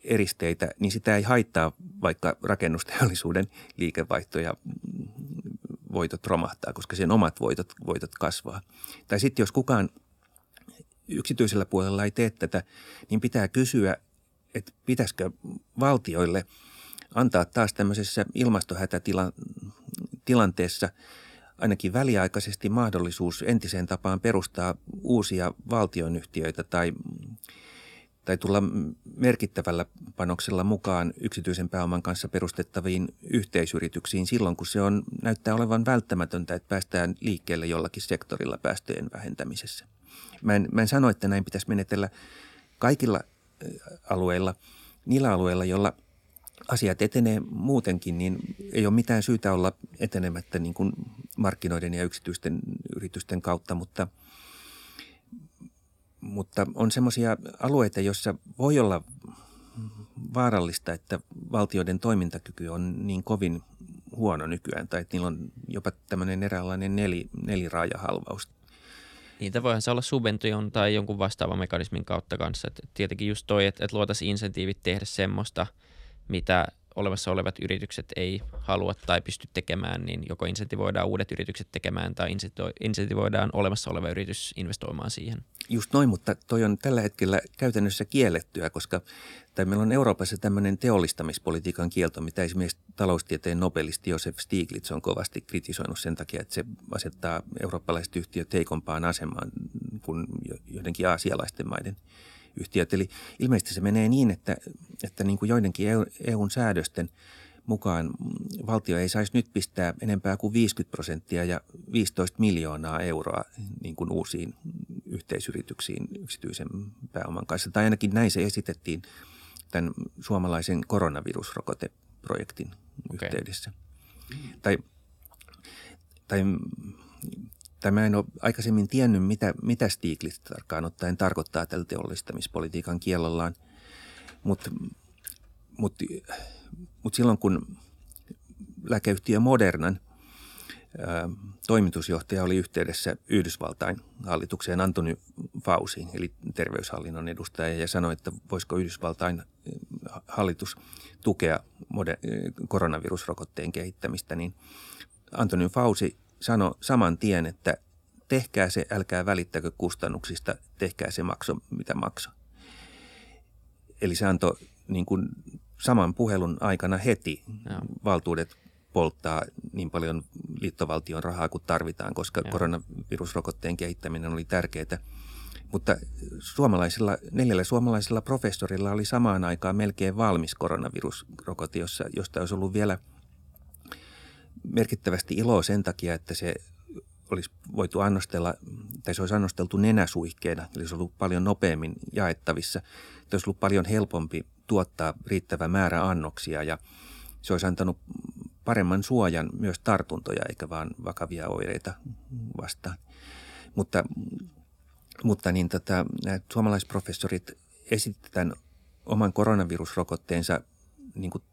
eristeitä, niin sitä ei haittaa vaikka rakennusteollisuuden liikevaihto ja voitot romahtaa, koska sen omat voitot, voitot kasvaa. Tai sitten jos kukaan yksityisellä puolella ei tee tätä, niin pitää kysyä, että pitäisikö valtioille antaa taas tämmöisessä ilmastohätätilanteessa ainakin väliaikaisesti mahdollisuus entiseen tapaan perustaa uusia valtionyhtiöitä tai tai tulla merkittävällä panoksella mukaan yksityisen pääoman kanssa perustettaviin yhteisyrityksiin silloin, kun se on, näyttää olevan välttämätöntä, että päästään liikkeelle jollakin sektorilla päästöjen vähentämisessä. Mä en, mä en sano, että näin pitäisi menetellä kaikilla alueilla. Niillä alueilla, joilla asiat etenee muutenkin, niin ei ole mitään syytä olla etenemättä niin kuin markkinoiden ja yksityisten yritysten kautta, mutta – mutta on semmoisia alueita, joissa voi olla vaarallista, että valtioiden toimintakyky on niin kovin huono nykyään, tai että niillä on jopa tämmöinen eräänlainen neli, neliraajahalvaus. Niitä voihan se olla subvention tai jonkun vastaavan mekanismin kautta kanssa. Et tietenkin just toi, että et luotaisiin insentiivit tehdä semmoista, mitä olemassa olevat yritykset ei halua tai pysty tekemään, niin joko insentivoidaan uudet yritykset tekemään tai insentivoidaan olemassa oleva yritys investoimaan siihen. Just noin, mutta toi on tällä hetkellä käytännössä kiellettyä, koska tai meillä on Euroopassa tämmöinen teollistamispolitiikan kielto, mitä esimerkiksi taloustieteen nobelisti Josef Stiglitz on kovasti kritisoinut sen takia, että se asettaa eurooppalaiset yhtiöt heikompaan asemaan kuin joidenkin aasialaisten maiden – yhtiöt. Eli ilmeisesti se menee niin, että, että niin kuin joidenkin EUn säädösten mukaan valtio ei saisi nyt pistää enempää kuin 50 prosenttia ja 15 miljoonaa euroa niin kuin uusiin yhteisyrityksiin yksityisen pääoman kanssa. Tai ainakin näin se esitettiin tämän suomalaisen koronavirusrokoteprojektin okay. yhteydessä. Tai, tai tai mä en ole aikaisemmin tiennyt, mitä, mitä Stiglitz tarkkaan ottaen tarkoittaa tällä teollistamispolitiikan kielollaan. Mutta mut, mut silloin kun lääkeyhtiö Modernan toimitusjohtaja oli yhteydessä Yhdysvaltain hallitukseen Antoni Fausiin, eli terveyshallinnon edustaja, ja sanoi, että voisiko Yhdysvaltain hallitus tukea koronavirusrokotteen kehittämistä, niin Antoni Fausi sanoi saman tien, että tehkää se, älkää välittäkö kustannuksista, tehkää se makso, mitä makso. Eli se antoi niin kuin saman puhelun aikana heti Joo. valtuudet polttaa niin paljon liittovaltion rahaa kuin tarvitaan, koska Joo. koronavirusrokotteen kehittäminen oli tärkeää. Mutta suomalaisilla, neljällä suomalaisilla professorilla oli samaan aikaan melkein valmis koronavirusrokote, jossa, josta olisi ollut vielä merkittävästi iloa sen takia, että se olisi voitu annostella, tai se olisi annosteltu nenäsuihkeena, eli se olisi ollut paljon nopeammin jaettavissa. Se olisi ollut paljon helpompi tuottaa riittävä määrä annoksia ja se olisi antanut paremman suojan myös tartuntoja eikä vaan vakavia oireita vastaan. Mutta, mutta niin tota, nämä suomalaisprofessorit esittivät tämän oman koronavirusrokotteensa niin kuin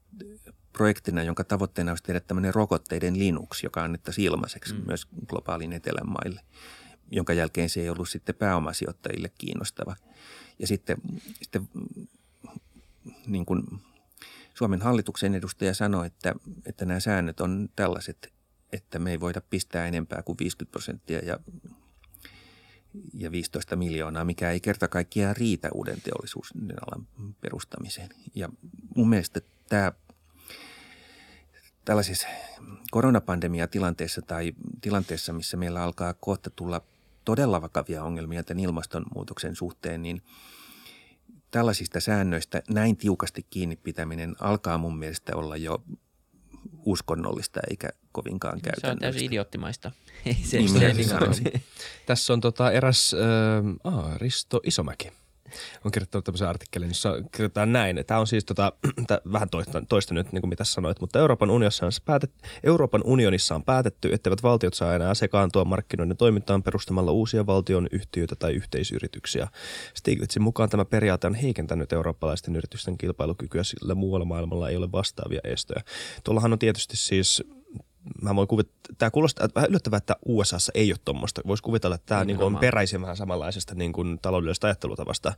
projektina, jonka tavoitteena olisi tehdä tämmöinen rokotteiden Linux, joka annettaisiin ilmaiseksi mm. myös globaalin etelän maille, jonka jälkeen se ei ollut sitten pääomasijoittajille kiinnostava. Ja sitten, sitten niin kuin Suomen hallituksen edustaja sanoi, että, että nämä säännöt on tällaiset, että me ei voida pistää enempää kuin 50 prosenttia ja, ja 15 miljoonaa, mikä ei kerta kaikkiaan riitä uuden teollisuuden alan perustamiseen. Ja mun mielestä tämä tällaisessa koronapandemiatilanteessa tai tilanteessa, missä meillä alkaa kohta tulla todella vakavia ongelmia tämän ilmastonmuutoksen suhteen, niin – tällaisista säännöistä näin tiukasti kiinni pitäminen alkaa mun mielestä olla jo uskonnollista eikä kovinkaan käytännöllistä. Se on täysin idioottimaista. Ei se, niin se, se Tässä on tota eräs äh, Risto Isomäki – on kirjoittanut tämmöisen artikkelin, jossa kirjoitetaan näin. Tämä on siis tota, vähän toista, toista nyt, niin kuin mitä sanoit, mutta Euroopan unionissa, on päätet, Euroopan unionissa on päätetty, etteivät valtiot saa enää sekaantua markkinoiden toimintaan perustamalla uusia valtion yhtiöitä tai yhteisyrityksiä. Stiglitzin mukaan tämä periaate on heikentänyt eurooppalaisten yritysten kilpailukykyä, sillä muualla maailmalla ei ole vastaavia estoja. Tuollahan on tietysti siis mä voin kuvitella, tämä kuulostaa vähän yllättävää, että USAssa ei ole tuommoista. Voisi kuvitella, että tämä niin on peräisin vähän samanlaisesta niin kuin taloudellisesta ajattelutavasta,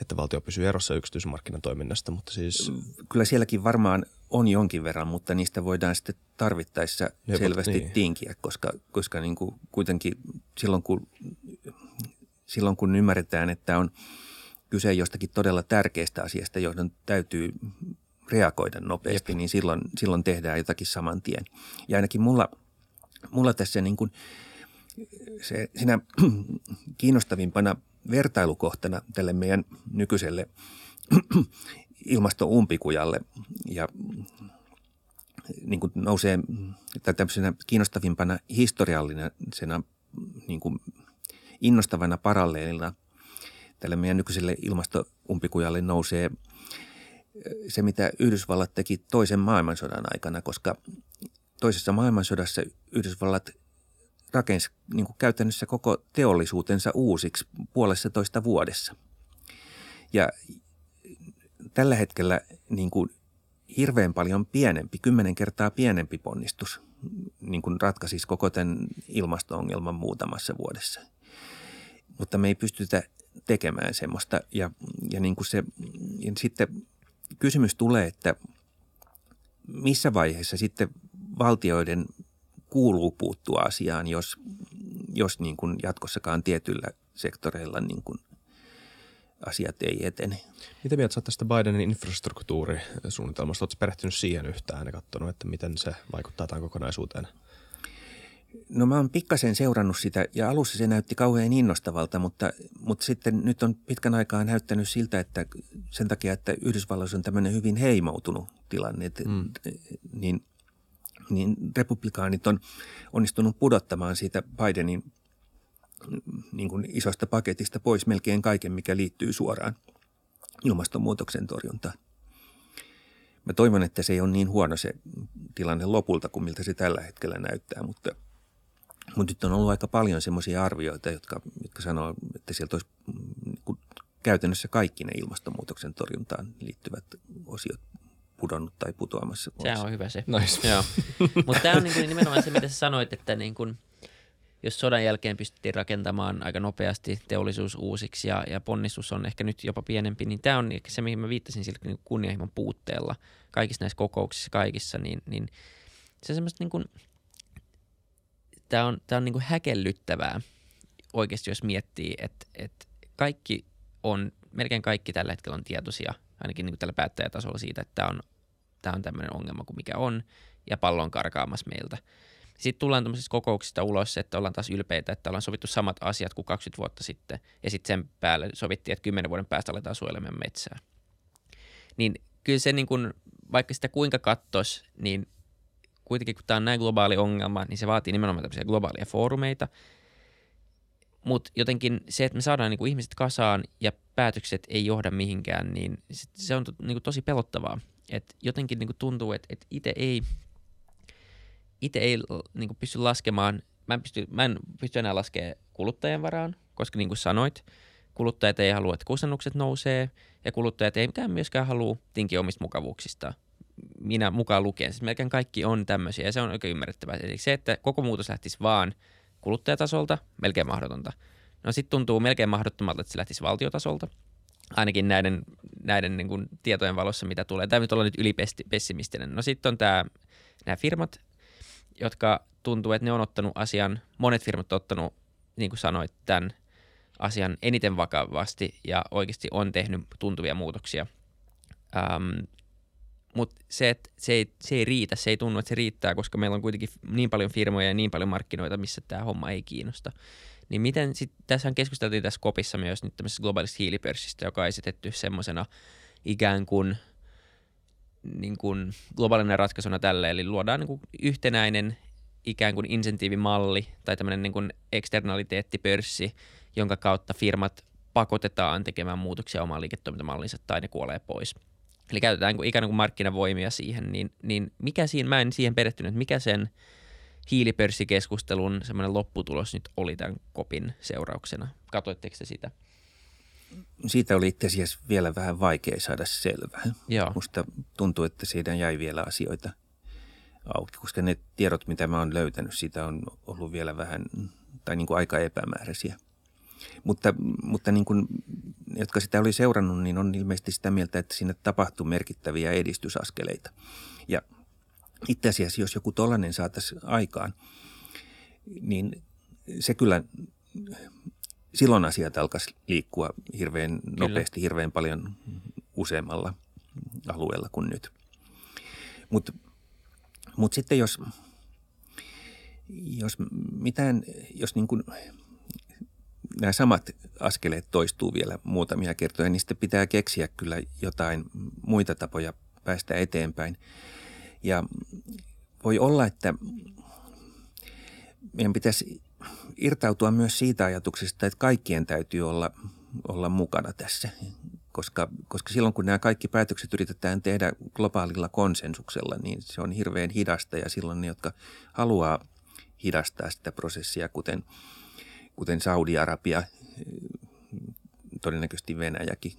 että valtio pysyy erossa yksityismarkkinan toiminnasta, mutta siis... Kyllä sielläkin varmaan on jonkin verran, mutta niistä voidaan sitten tarvittaessa ja, selvästi niin. tinkiä, koska, koska niin kuin kuitenkin silloin kun, silloin kun ymmärretään, että on kyse jostakin todella tärkeästä asiasta, johon täytyy reagoida nopeasti, Jep. niin silloin, silloin tehdään jotakin saman tien. Ja ainakin mulla, mulla tässä niin kuin se, siinä kiinnostavimpana vertailukohtana tälle meidän nykyiselle ilmastoumpikujalle ja niin kuin nousee tai tämmöisenä kiinnostavimpana historiallisena niin kuin innostavana paralleelina tälle meidän nykyiselle ilmastoumpikujalle nousee – se, mitä Yhdysvallat teki toisen maailmansodan aikana, koska toisessa maailmansodassa Yhdysvallat rakensi niin kuin käytännössä koko teollisuutensa uusiksi puolessa toista vuodessa. Ja tällä hetkellä niin kuin hirveän paljon pienempi, kymmenen kertaa pienempi ponnistus niin kuin ratkaisisi koko tämän ilmasto-ongelman muutamassa vuodessa. Mutta me ei pystytä tekemään semmoista ja, ja niin kuin se, ja sitten kysymys tulee, että missä vaiheessa sitten valtioiden kuuluu puuttua asiaan, jos, jos niin kuin jatkossakaan tietyillä sektoreilla niin kuin asiat ei etene. Mitä mieltä olet tästä Bidenin infrastruktuurisuunnitelmasta? Oletko perehtynyt siihen yhtään ja katsonut, että miten se vaikuttaa tähän kokonaisuuteen? No mä oon pikkasen seurannut sitä ja alussa se näytti kauhean innostavalta, mutta, mutta sitten nyt on pitkän aikaa näyttänyt siltä, että sen takia, että Yhdysvalloissa on tämmöinen hyvin heimoutunut tilanne, että, mm. niin, niin republikaanit on onnistunut pudottamaan siitä Bidenin niin kuin isosta paketista pois melkein kaiken, mikä liittyy suoraan ilmastonmuutoksen torjuntaan. Mä toivon, että se ei ole niin huono se tilanne lopulta kuin miltä se tällä hetkellä näyttää, mutta – mutta nyt on ollut aika paljon semmoisia arvioita, jotka, jotka sanoo, että sieltä olisi niin käytännössä kaikki ne ilmastonmuutoksen torjuntaan liittyvät osiot pudonnut tai putoamassa. Sehän on hyvä se. Nice. Joo. Mutta tämä on niin kuin nimenomaan se, mitä sä sanoit, että niin kuin, jos sodan jälkeen pystyttiin rakentamaan aika nopeasti teollisuus uusiksi ja, ja ponnistus on ehkä nyt jopa pienempi, niin tämä on ehkä se, mihin mä viittasin sillä niin kunnianhimon puutteella kaikissa näissä kokouksissa kaikissa, niin, niin se on semmoista niin kuin, tämä on, tämä on niin kuin häkellyttävää oikeasti, jos miettii, että, että kaikki on, melkein kaikki tällä hetkellä on tietoisia, ainakin niin kuin tällä päättäjätasolla siitä, että tämä on, tämä on tämmöinen ongelma kuin mikä on, ja pallo on karkaamassa meiltä. Sitten tullaan tämmöisistä kokouksista ulos, että ollaan taas ylpeitä, että ollaan sovittu samat asiat kuin 20 vuotta sitten, ja sitten sen päälle sovittiin, että 10 vuoden päästä aletaan suojelemaan metsää. Niin kyllä se niin vaikka sitä kuinka kattos, niin kuitenkin kun tämä on näin globaali ongelma, niin se vaatii nimenomaan tämmöisiä globaaleja foorumeita. Mutta jotenkin se, että me saadaan niinku ihmiset kasaan ja päätökset ei johda mihinkään, niin se on to, niinku tosi pelottavaa. Et jotenkin niinku tuntuu, että et itse ei, ite ei niinku pysty laskemaan, mä en, pysty, mä en pysty enää laskemaan kuluttajien varaan, koska niin kuin sanoit, kuluttajat ei halua, että kustannukset nousee ja kuluttajat ei myöskään halua tinkiä omista mukavuuksista minä mukaan lukien. Siis melkein kaikki on tämmöisiä ja se on oikein ymmärrettävää. Eli se, että koko muutos lähtisi vaan kuluttajatasolta, melkein mahdotonta. No sitten tuntuu melkein mahdottomalta, että se lähtisi valtiotasolta. Ainakin näiden, näiden niin kuin tietojen valossa, mitä tulee. Tämä nyt olla nyt ylipessimistinen. No sitten on tämä, nämä firmat, jotka tuntuu, että ne on ottanut asian, monet firmat on ottanut, niin kuin sanoit, tämän asian eniten vakavasti ja oikeasti on tehnyt tuntuvia muutoksia. Ähm, mutta se, että se ei, se ei riitä, se ei tunnu, että se riittää, koska meillä on kuitenkin niin paljon firmoja ja niin paljon markkinoita, missä tämä homma ei kiinnosta. Niin miten sitten, tässähän keskusteltiin tässä kopissa myös nyt tämmöisestä globaalista hiilipörssistä, joka on esitetty semmoisena ikään kuin, niin kuin globaalinen ratkaisuna tälle, eli luodaan niin kuin yhtenäinen ikään kuin insentiivimalli tai tämmöinen niin kuin eksternaliteettipörssi, jonka kautta firmat pakotetaan tekemään muutoksia omaan liiketoimintamallinsa tai ne kuolee pois – Eli käytetään ikään kuin markkinavoimia siihen, niin, niin mikä siinä, mä en siihen perehtynyt, mikä sen hiilipörssikeskustelun semmoinen lopputulos nyt oli tämän kopin seurauksena? Katoitteko te sitä? Siitä oli itse asiassa vielä vähän vaikea saada selvää. Joo. Musta tuntuu, että siitä jäi vielä asioita auki, koska ne tiedot, mitä mä oon löytänyt, siitä on ollut vielä vähän tai niin kuin aika epämääräisiä. Mutta, mutta niin kuin, jotka sitä oli seurannut, niin on ilmeisesti sitä mieltä, että siinä tapahtui merkittäviä edistysaskeleita. Ja itse asiassa, jos joku tollainen saataisiin aikaan, niin se kyllä silloin asiat alkaisi liikkua hirveän Kyllä. nopeasti, hirveän paljon useammalla alueella kuin nyt. Mutta mut sitten jos, jos mitään, jos niin kuin nämä samat askeleet toistuu vielä muutamia kertoja, niin sitten pitää keksiä kyllä jotain muita tapoja päästä eteenpäin. Ja voi olla, että meidän pitäisi irtautua myös siitä ajatuksesta, että kaikkien täytyy olla, olla mukana tässä. Koska, koska silloin kun nämä kaikki päätökset yritetään tehdä globaalilla konsensuksella, niin se on hirveän hidasta ja silloin ne, jotka haluaa hidastaa sitä prosessia, kuten – kuten Saudi-Arabia, todennäköisesti Venäjäkin,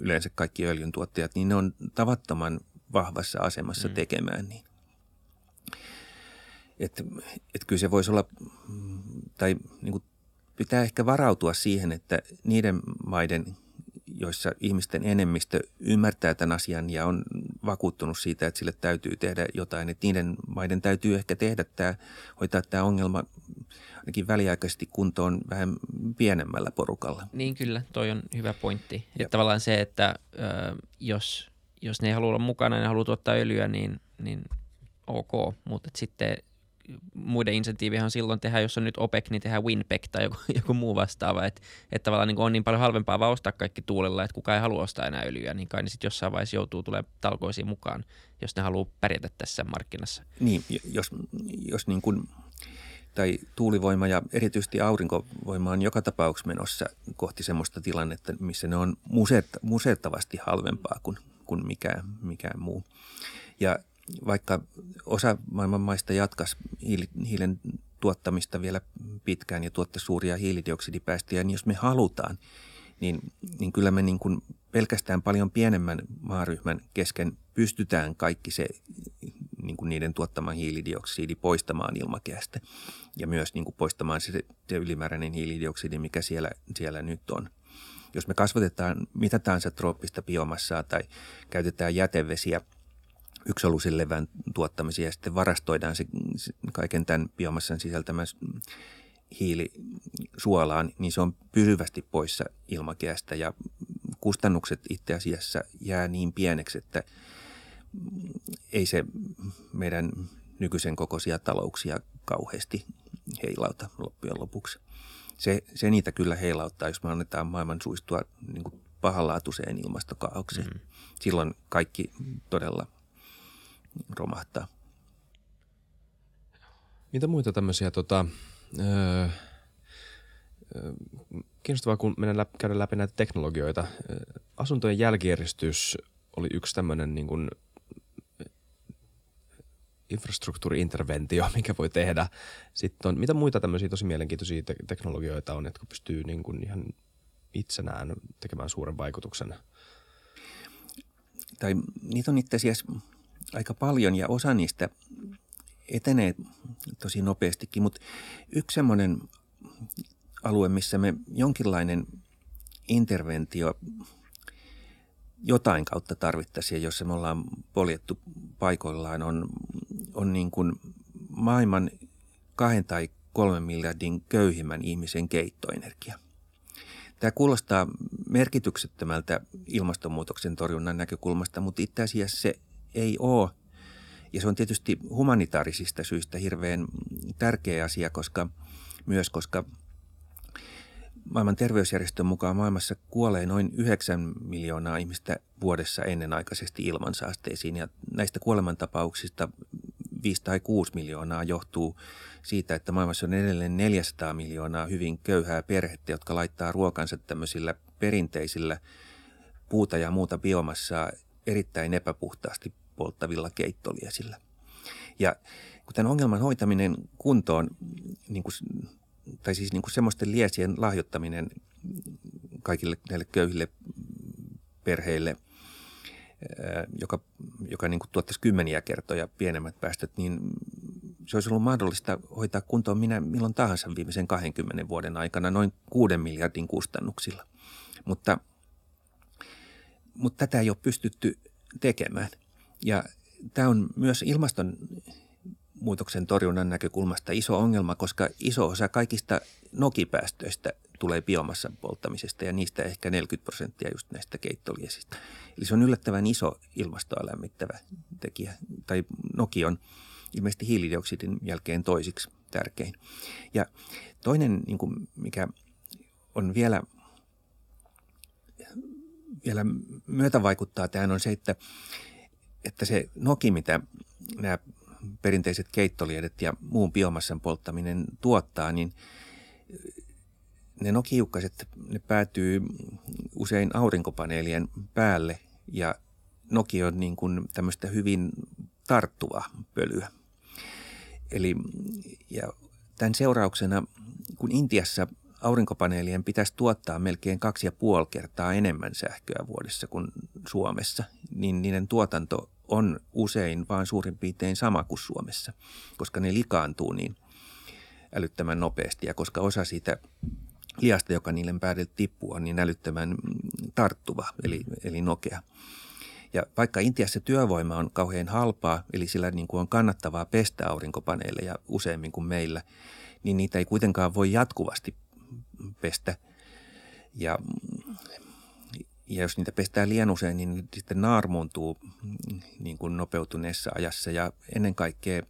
yleensä kaikki öljyntuottajat, niin ne on tavattoman vahvassa asemassa mm. tekemään niin. Että et kyllä se voisi olla, tai niin kuin pitää ehkä varautua siihen, että niiden maiden, joissa ihmisten enemmistö ymmärtää tämän asian ja on vakuuttunut siitä, että sille täytyy tehdä jotain, että niiden maiden täytyy ehkä tehdä tämä, hoitaa tämä ongelma ainakin väliaikaisesti kuntoon vähän pienemmällä porukalla. Niin kyllä, toi on hyvä pointti. Että tavallaan se, että ö, jos, jos ne ei halua olla mukana ja ne haluaa tuottaa öljyä, niin, niin ok, mutta sitten muiden insentiivihan on silloin tehdä, jos on nyt OPEC, niin tehdään WinPEC tai joku, joku muu vastaava. Että et tavallaan niin on niin paljon halvempaa vaan ostaa kaikki tuulella, että kukaan ei halua ostaa enää öljyä, niin kai ne sitten jossain vaiheessa joutuu tulee talkoisiin mukaan, jos ne haluaa pärjätä tässä markkinassa. Niin, jos, jos niin kuin tai tuulivoima ja erityisesti aurinkovoima on joka tapauksessa menossa kohti sellaista tilannetta, missä ne on museet, museettavasti halvempaa kuin, kuin mikään, mikään muu. Ja vaikka osa maailman maista jatkaisi hiilen tuottamista vielä pitkään ja tuottaisi suuria hiilidioksidipäästöjä, niin jos me halutaan, niin, niin kyllä me niin kuin pelkästään paljon pienemmän maaryhmän kesken pystytään kaikki se niin kuin niiden tuottama hiilidioksidi poistamaan ilmakehästä ja myös niin kuin poistamaan se, se ylimääräinen hiilidioksidi, mikä siellä, siellä nyt on. Jos me kasvatetaan mitä tahansa trooppista biomassaa tai käytetään jätevesiä yksolusille levän tuottamiseen ja sitten varastoidaan se, se kaiken tämän biomassan sisältämän hiili suolaan, niin se on pysyvästi poissa ilmakehästä ja kustannukset itse asiassa jää niin pieneksi, että ei se meidän nykyisen kokoisia talouksia kauheasti heilauta loppujen lopuksi. Se, se niitä kyllä heilauttaa, jos me annetaan maailman suistua niin kuin pahanlaatuiseen ilmastokaaukseen. Mm. Silloin kaikki todella romahtaa. Mitä muita tämmöisiä tota, öö, kiinnostavaa, kun mennään läpi, käydään läpi näitä teknologioita. Asuntojen jälkieristys oli yksi tämmöinen niin kuin infrastruktuuriinterventio, mikä voi tehdä. Sitten on, mitä muita tämmöisiä tosi mielenkiintoisia te- teknologioita on, jotka pystyy niin kuin ihan itsenään tekemään suuren vaikutuksen? Tai niitä on itse asiassa aika paljon ja osa niistä etenee tosi nopeastikin, mutta yksi semmoinen alue, missä me jonkinlainen interventio jotain kautta tarvittaisiin, jossa me ollaan poljettu paikoillaan, on, on niin kuin maailman kahden tai kolmen miljardin köyhimmän ihmisen keittoenergia. Tämä kuulostaa merkityksettömältä ilmastonmuutoksen torjunnan näkökulmasta, mutta itse asiassa se ei ole. Ja se on tietysti humanitaarisista syistä hirveän tärkeä asia, koska myös koska maailman terveysjärjestön mukaan maailmassa kuolee noin 9 miljoonaa ihmistä vuodessa ennenaikaisesti ilmansaasteisiin. Ja näistä kuolemantapauksista 5 tai 6 miljoonaa johtuu siitä, että maailmassa on edelleen 400 miljoonaa hyvin köyhää perhettä, jotka laittaa ruokansa tämmöisillä perinteisillä puuta ja muuta biomassaa erittäin epäpuhtaasti polttavilla keittoliesillä. Ja kun tämän ongelman hoitaminen kuntoon, niin kuin, tai siis niin kuin semmoisten liesien lahjoittaminen kaikille näille köyhille perheille, joka, joka niin kuin tuottaisi kymmeniä kertoja pienemmät päästöt, niin se olisi ollut mahdollista hoitaa kuntoon minä milloin tahansa viimeisen 20 vuoden aikana noin 6 miljardin kustannuksilla. Mutta, mutta tätä ei ole pystytty tekemään. Ja tämä on myös ilmastonmuutoksen torjunnan näkökulmasta iso ongelma, koska iso osa kaikista nokipäästöistä tulee biomassan polttamisesta ja niistä ehkä 40 prosenttia just näistä keittoliesistä. Eli se on yllättävän iso ilmastoa lämmittävä tekijä. Tai noki on ilmeisesti hiilidioksidin jälkeen toisiksi tärkein. Ja toinen, niin kuin mikä on vielä – vielä myötä vaikuttaa tähän on se, että, että se noki, mitä nämä perinteiset keittoliedet ja muun biomassan polttaminen tuottaa, niin ne nokiukkaset, ne päätyy usein aurinkopaneelien päälle ja noki on niin kuin tämmöistä hyvin tarttuva pölyä. Eli ja tämän seurauksena, kun Intiassa aurinkopaneelien pitäisi tuottaa melkein kaksi ja puoli kertaa enemmän sähköä vuodessa kuin Suomessa, niin niiden tuotanto on usein vain suurin piirtein sama kuin Suomessa, koska ne likaantuu niin älyttömän nopeasti ja koska osa siitä liasta, joka niille päälle tippuu, on niin älyttömän tarttuva, eli, eli nokea. Ja vaikka Intiassa työvoima on kauhean halpaa, eli sillä niin kuin on kannattavaa pestä aurinkopaneeleja useammin kuin meillä, niin niitä ei kuitenkaan voi jatkuvasti pestä. Ja, ja jos niitä pestää liian usein, niin sitten naarmuuntuu niin kuin nopeutuneessa ajassa ja ennen kaikkea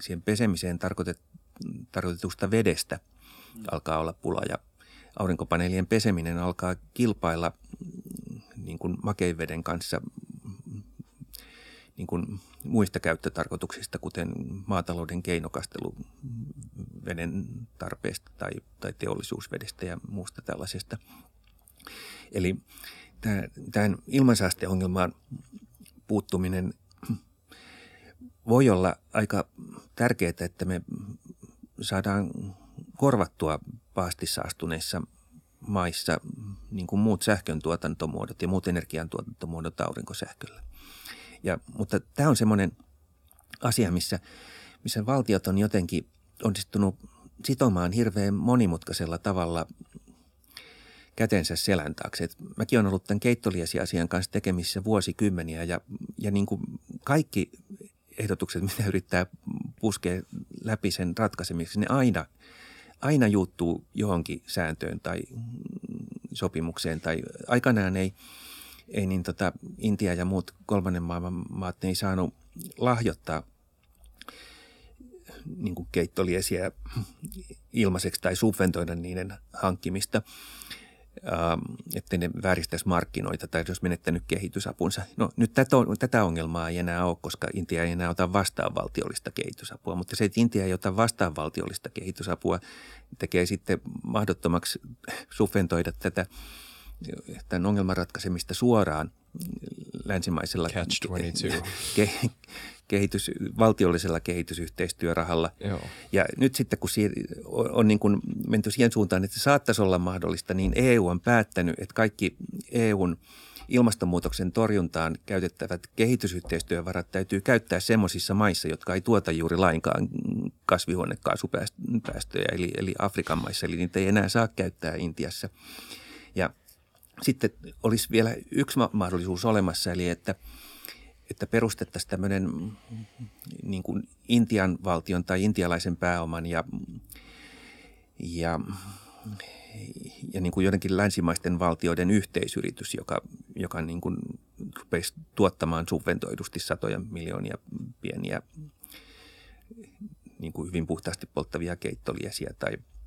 siihen pesemiseen tarkoitet, tarkoitetusta vedestä alkaa olla pula ja aurinkopaneelien peseminen alkaa kilpailla niin kuin makeiveden kanssa niin kuin muista käyttötarkoituksista, kuten maatalouden keinokastelu veden tarpeesta tai, tai teollisuusvedestä ja muusta tällaisesta. Eli tämän ilmansaasteongelmaan puuttuminen voi olla aika tärkeää, että me saadaan korvattua pahasti saastuneissa maissa niin kuin muut sähkön tuotantomuodot ja muut energiantuotantomuodot aurinkosähköllä. Ja, mutta tämä on semmoinen asia, missä, missä valtiot on jotenkin onnistunut sitomaan hirveän monimutkaisella tavalla kätensä selän taakse. Et mäkin olen ollut tämän keittoliesiasian kanssa tekemissä vuosikymmeniä ja, ja niin kuin kaikki ehdotukset, mitä yrittää puskea läpi sen ratkaisemiseksi, ne aina, aina juuttuu johonkin sääntöön tai sopimukseen. Tai aikanaan ei, ei niin tota, Intia ja muut kolmannen maailman maat ne ei saanut lahjoittaa niin kuin keittoliesiä ilmaiseksi tai subventoida niiden hankkimista – Ähm, että ne vääristäisi markkinoita tai jos menettänyt kehitysapunsa. No nyt tätä, tätä ongelmaa ei enää ole, koska Intia ei enää ota vastaan valtiollista kehitysapua, mutta se, että Intia ei ota vastaan valtiollista kehitysapua, tekee sitten mahdottomaksi subventoida tätä tämän ongelman ratkaisemista suoraan länsimaisella Catch 22. Ke, kehitys, valtiollisella kehitysyhteistyörahalla. Joo. Ja nyt sitten kun on, on niin kuin menty siihen suuntaan, että se saattaisi olla mahdollista, niin EU on päättänyt, että kaikki EUn ilmastonmuutoksen torjuntaan käytettävät kehitysyhteistyövarat täytyy käyttää semmoisissa maissa, jotka ei tuota juuri lainkaan kasvihuonekaasupäästöjä, eli, eli Afrikan maissa, eli niitä ei enää saa käyttää Intiassa. Ja sitten olisi vielä yksi mahdollisuus olemassa, eli että, että perustettaisiin tämmöinen niin kuin Intian valtion tai intialaisen pääoman ja, ja, ja niin kuin joidenkin länsimaisten valtioiden yhteisyritys, joka, joka niin kuin tuottamaan subventoidusti satoja miljoonia pieniä niin kuin hyvin puhtaasti polttavia keittoliesiä tai –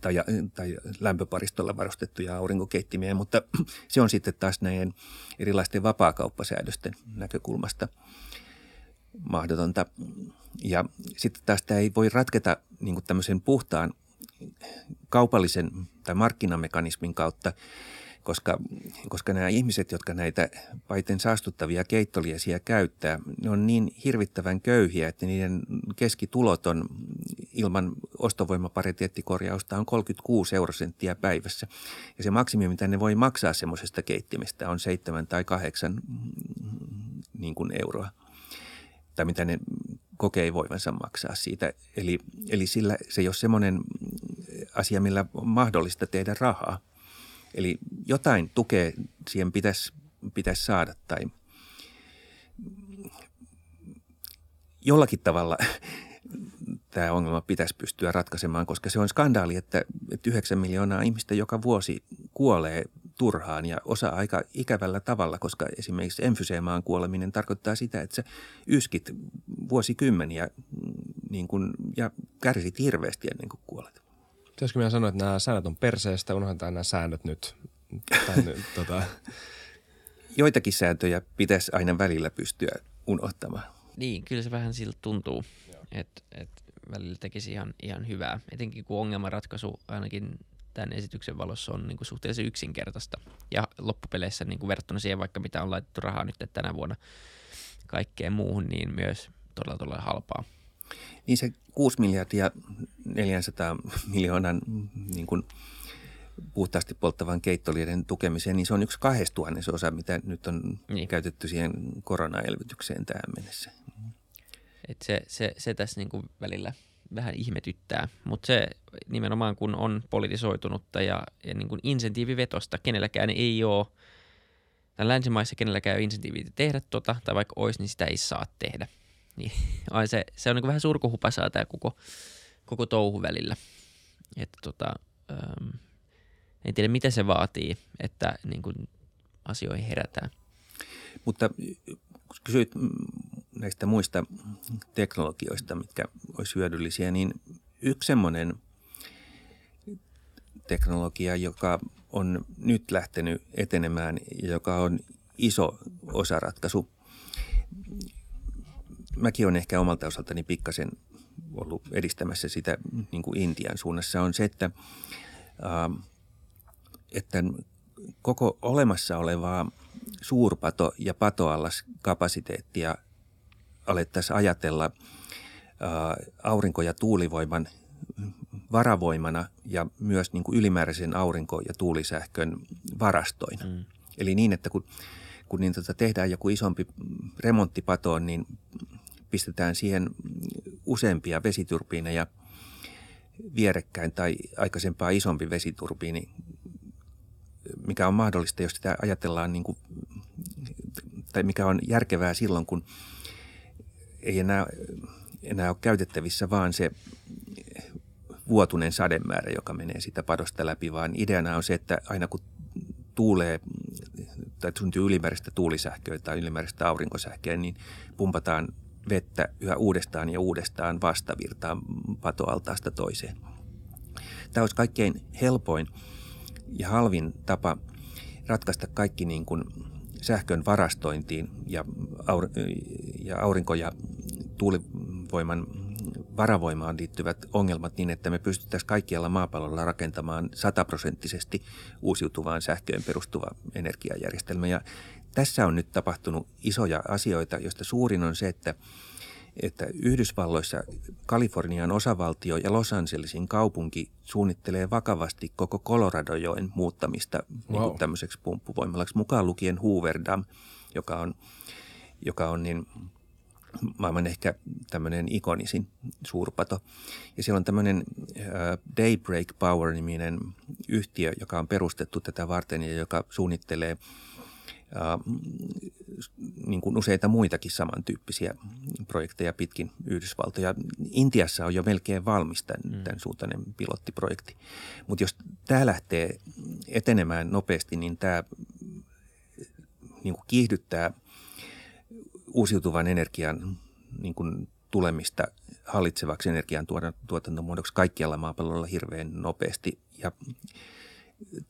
tai, tai lämpöparistolla varustettuja aurinkokeittimiä, mutta se on sitten taas näiden erilaisten vapaakauppasäädösten näkökulmasta mahdotonta. Ja sitten taas tämä ei voi ratketa niin tämmöisen puhtaan kaupallisen tai markkinamekanismin kautta, koska, koska nämä ihmiset, jotka näitä paiten saastuttavia keittoliesiä käyttää, ne on niin hirvittävän köyhiä, että niiden keskitulot on ilman ostovoimapariteettikorjausta on 36 eurosenttiä päivässä. Ja se maksimi, mitä ne voi maksaa semmoisesta keittimestä on 7 tai 8 niin kuin euroa. Tai mitä ne kokee voivansa maksaa siitä. Eli, eli sillä se ei ole semmoinen asia, millä on mahdollista tehdä rahaa – Eli jotain tukea siihen pitäisi, pitäisi saada tai jollakin tavalla tämä ongelma pitäisi pystyä ratkaisemaan, koska se on skandaali, että, että 9 miljoonaa ihmistä joka vuosi kuolee turhaan ja osa aika ikävällä tavalla, koska esimerkiksi emfyseemaan kuoleminen tarkoittaa sitä, että sä yskit vuosikymmeniä niin kun, ja kärsit hirveästi ennen kuin kuolet. Pitäisikö minä sanoa, että nämä säännöt on perseestä, unohdetaan nämä säännöt nyt. Tänne, tota. Joitakin sääntöjä pitäisi aina välillä pystyä unohtamaan. Niin, kyllä se vähän siltä tuntuu, että et välillä tekisi ihan, ihan hyvää. Etenkin kun ongelmanratkaisu ainakin tämän esityksen valossa on niin kuin suhteellisen yksinkertaista. Ja loppupeleissä niin kuin verrattuna siihen vaikka mitä on laitettu rahaa nyt tänä vuonna kaikkeen muuhun, niin myös todella todella halpaa. Niin se 6 miljardia 400 miljoonan niin kuin puhtaasti polttavan keittolieden tukemiseen, niin se on yksi osa, mitä nyt on niin. käytetty siihen koronaelvytykseen tähän mennessä. Et se, se, se tässä niin kuin välillä vähän ihmetyttää, mutta se nimenomaan kun on politisoitunutta ja, ja niin kuin insentiivivetosta, kenelläkään ei ole, tai länsimaissa kenelläkään ei ole tehdä tota, tai vaikka olisi, niin sitä ei saa tehdä – niin ai se, se on niin vähän surkuhupasaa tämä koko, koko touhu välillä. Että tota, ähm, en tiedä mitä se vaatii, että niin kuin asioihin herätään. Mutta kun kysyit näistä muista teknologioista, mitkä olisi hyödyllisiä, niin yksi semmoinen teknologia, joka on nyt lähtenyt etenemään ja joka on iso osaratkaisu mäkin olen ehkä omalta osaltani pikkasen ollut edistämässä sitä niin kuin Intian suunnassa, on se, että, äh, että koko olemassa olevaa suurpato- ja patoallaskapasiteettia alettaisiin ajatella äh, aurinko- ja tuulivoiman varavoimana ja myös niin kuin ylimääräisen aurinko- ja tuulisähkön varastoina. Mm. Eli niin, että kun, kun niin tota tehdään joku isompi remonttipatoon, niin pistetään siihen useampia vesiturbiineja vierekkäin tai aikaisempaa isompi vesiturbiini, mikä on mahdollista, jos sitä ajatellaan niin kuin, tai mikä on järkevää silloin, kun ei enää, enää ole käytettävissä vaan se vuotuinen sademäärä, joka menee sitä padosta läpi, vaan ideana on se, että aina kun tuulee tai syntyy ylimääräistä tuulisähköä tai ylimääräistä aurinkosähköä, niin pumpataan vettä yhä uudestaan ja uudestaan vastavirtaan patoaltaasta toiseen. Tämä olisi kaikkein helpoin ja halvin tapa ratkaista kaikki niin kuin sähkön varastointiin ja, ja aurinko- ja tuulivoiman varavoimaan liittyvät ongelmat niin, että me pystyttäisiin kaikkialla maapallolla rakentamaan sataprosenttisesti uusiutuvaan sähköön perustuva energiajärjestelmä. Ja tässä on nyt tapahtunut isoja asioita, joista suurin on se, että että Yhdysvalloissa Kalifornian osavaltio ja Los Angelesin kaupunki suunnittelee vakavasti koko Coloradojoen muuttamista wow. niin tämmöiseksi pumppuvoimalaksi, mukaan lukien Hoover Dam, joka on, joka on niin maailman ehkä tämmöinen ikonisin suurpato. Ja siellä on tämmöinen Daybreak Power-niminen yhtiö, joka on perustettu tätä varten ja joka suunnittelee – niin kuin useita muitakin samantyyppisiä projekteja pitkin Yhdysvaltoja. Intiassa on jo melkein valmis tämän, mm. tämän suuntainen pilottiprojekti. Mutta jos tämä lähtee etenemään nopeasti, niin tämä niin kuin kiihdyttää uusiutuvan energian niin kuin tulemista hallitsevaksi energian tuotantomuodoksi kaikkialla maapallolla hirveän nopeasti. Ja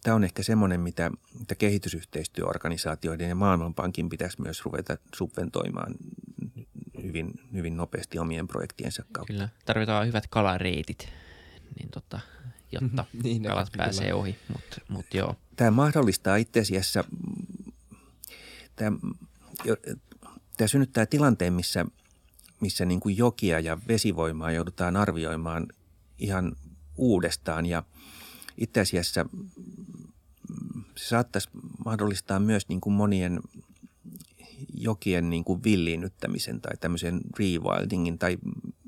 tämä on ehkä semmoinen, mitä, mitä kehitysyhteistyöorganisaatioiden ja Maailmanpankin pitäisi myös ruveta subventoimaan hyvin, hyvin nopeasti omien projektiensa kautta. Kyllä, tarvitaan hyvät kalareitit, niin tota, jotta niin, kalat pääsee kyllä. ohi, mutta mut joo. Tämä mahdollistaa itse asiassa, tämä, tämä synnyttää tilanteen, missä, missä niin kuin jokia ja vesivoimaa joudutaan arvioimaan ihan uudestaan ja – itse asiassa se saattaisi mahdollistaa myös niin kuin monien jokien niin kuin villiinnyttämisen tai tämmöisen rewildingin. Tai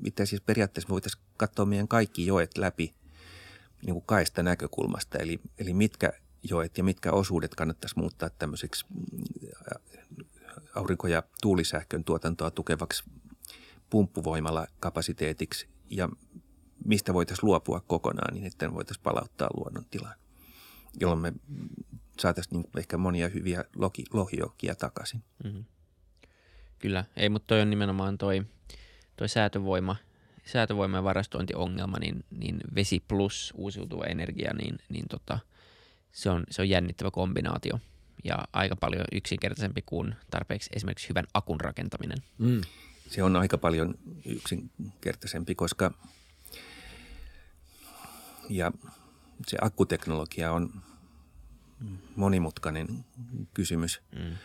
itse asiassa periaatteessa voitaisiin katsoa meidän kaikki joet läpi niin kuin kaista näkökulmasta. Eli, eli mitkä joet ja mitkä osuudet kannattaisi muuttaa tämmöiseksi aurinko- ja tuulisähkön tuotantoa tukevaksi pumppuvoimalla kapasiteetiksi ja mistä voitaisiin luopua kokonaan niin, että voitaisiin palauttaa luonnon tilaan, jolloin me saataisiin niin ehkä monia hyviä loki, lohijokia takaisin. Mm-hmm. Kyllä, ei, mutta toi on nimenomaan toi, toi säätövoima, säätövoima ja varastointiongelma, niin, niin vesi plus uusiutuva energia, niin, niin tota, se, on, se on jännittävä kombinaatio ja aika paljon yksinkertaisempi kuin tarpeeksi esimerkiksi hyvän akun rakentaminen. Mm. Se on aika paljon yksinkertaisempi, koska – ja se akkuteknologia on monimutkainen kysymys. Mm.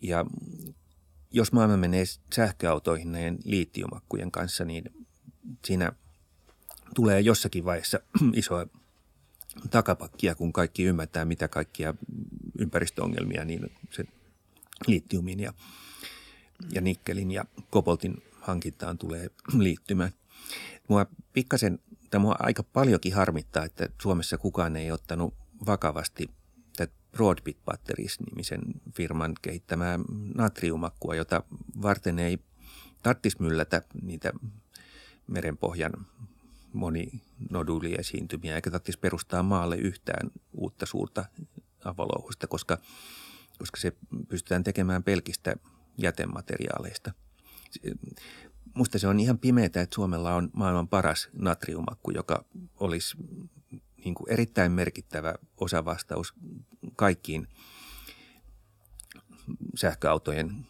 Ja jos maailma menee sähköautoihin näiden liittiumakkujen kanssa, niin siinä tulee jossakin vaiheessa isoa takapakkia, kun kaikki ymmärtää, mitä kaikkia ympäristöongelmia niin se liittiumin ja, ja nikkelin ja koboltin hankintaan tulee liittymään. Mua pikkasen Tämä mua aika paljonkin harmittaa, että Suomessa kukaan ei ottanut vakavasti tätä Broadbit Batteries-nimisen firman kehittämää natriumakkua, jota varten ei tarvitsisi myllätä niitä merenpohjan moninoduliesiintymiä, eikä tarvitsisi perustaa maalle yhtään uutta suurta avolouhosta, koska, koska se pystytään tekemään pelkistä jätemateriaaleista musta se on ihan pimeää, että Suomella on maailman paras natriumakku, joka olisi niin kuin erittäin merkittävä osavastaus kaikkiin sähköautojen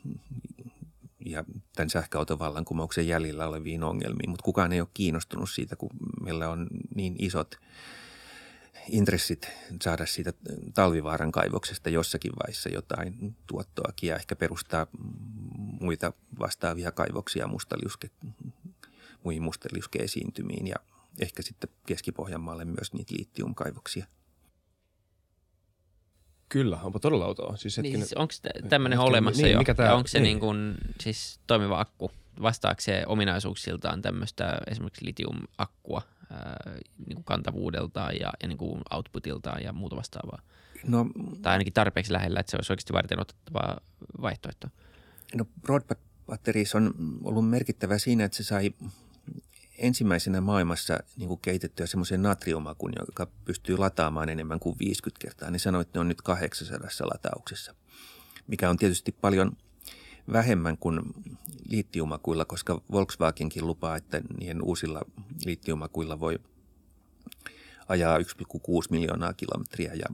ja tämän sähköautovallankumouksen jäljellä oleviin ongelmiin, mutta kukaan ei ole kiinnostunut siitä, kun meillä on niin isot intressit saada siitä talvivaaran kaivoksesta jossakin vaiheessa jotain tuottoakin ja ehkä perustaa muita vastaavia kaivoksia mustaliuske, muihin mustaliuskeesiintymiin ja, ehkä sitten Keski-Pohjanmaalle myös niitä liittiumkaivoksia. Kyllä, onpa todella outoa. Siis Niin, hetkinen, siis onko tämmöinen olemassa niin, jo? mikä tää- ja onko se niin. niin. kuin, siis toimiva akku? Vastaako se ominaisuuksiltaan tämmöistä esimerkiksi litiumakkua niin kuin kantavuudeltaan ja, ja niin kuin outputiltaan ja muuta vastaavaa? No, Tai ainakin tarpeeksi lähellä, että se olisi oikeasti varten otettava vaihtoehto. no Batteries on ollut merkittävä siinä, että se sai ensimmäisenä maailmassa niin kuin kehitettyä semmoisen natriumakun, joka pystyy lataamaan enemmän kuin 50 kertaa. Niin sanoi, että ne on nyt 800 latauksessa, mikä on tietysti paljon vähemmän kuin liittiumakuilla, koska Volkswagenkin lupaa, että niiden uusilla liittiumakuilla voi ajaa 1,6 miljoonaa kilometriä ja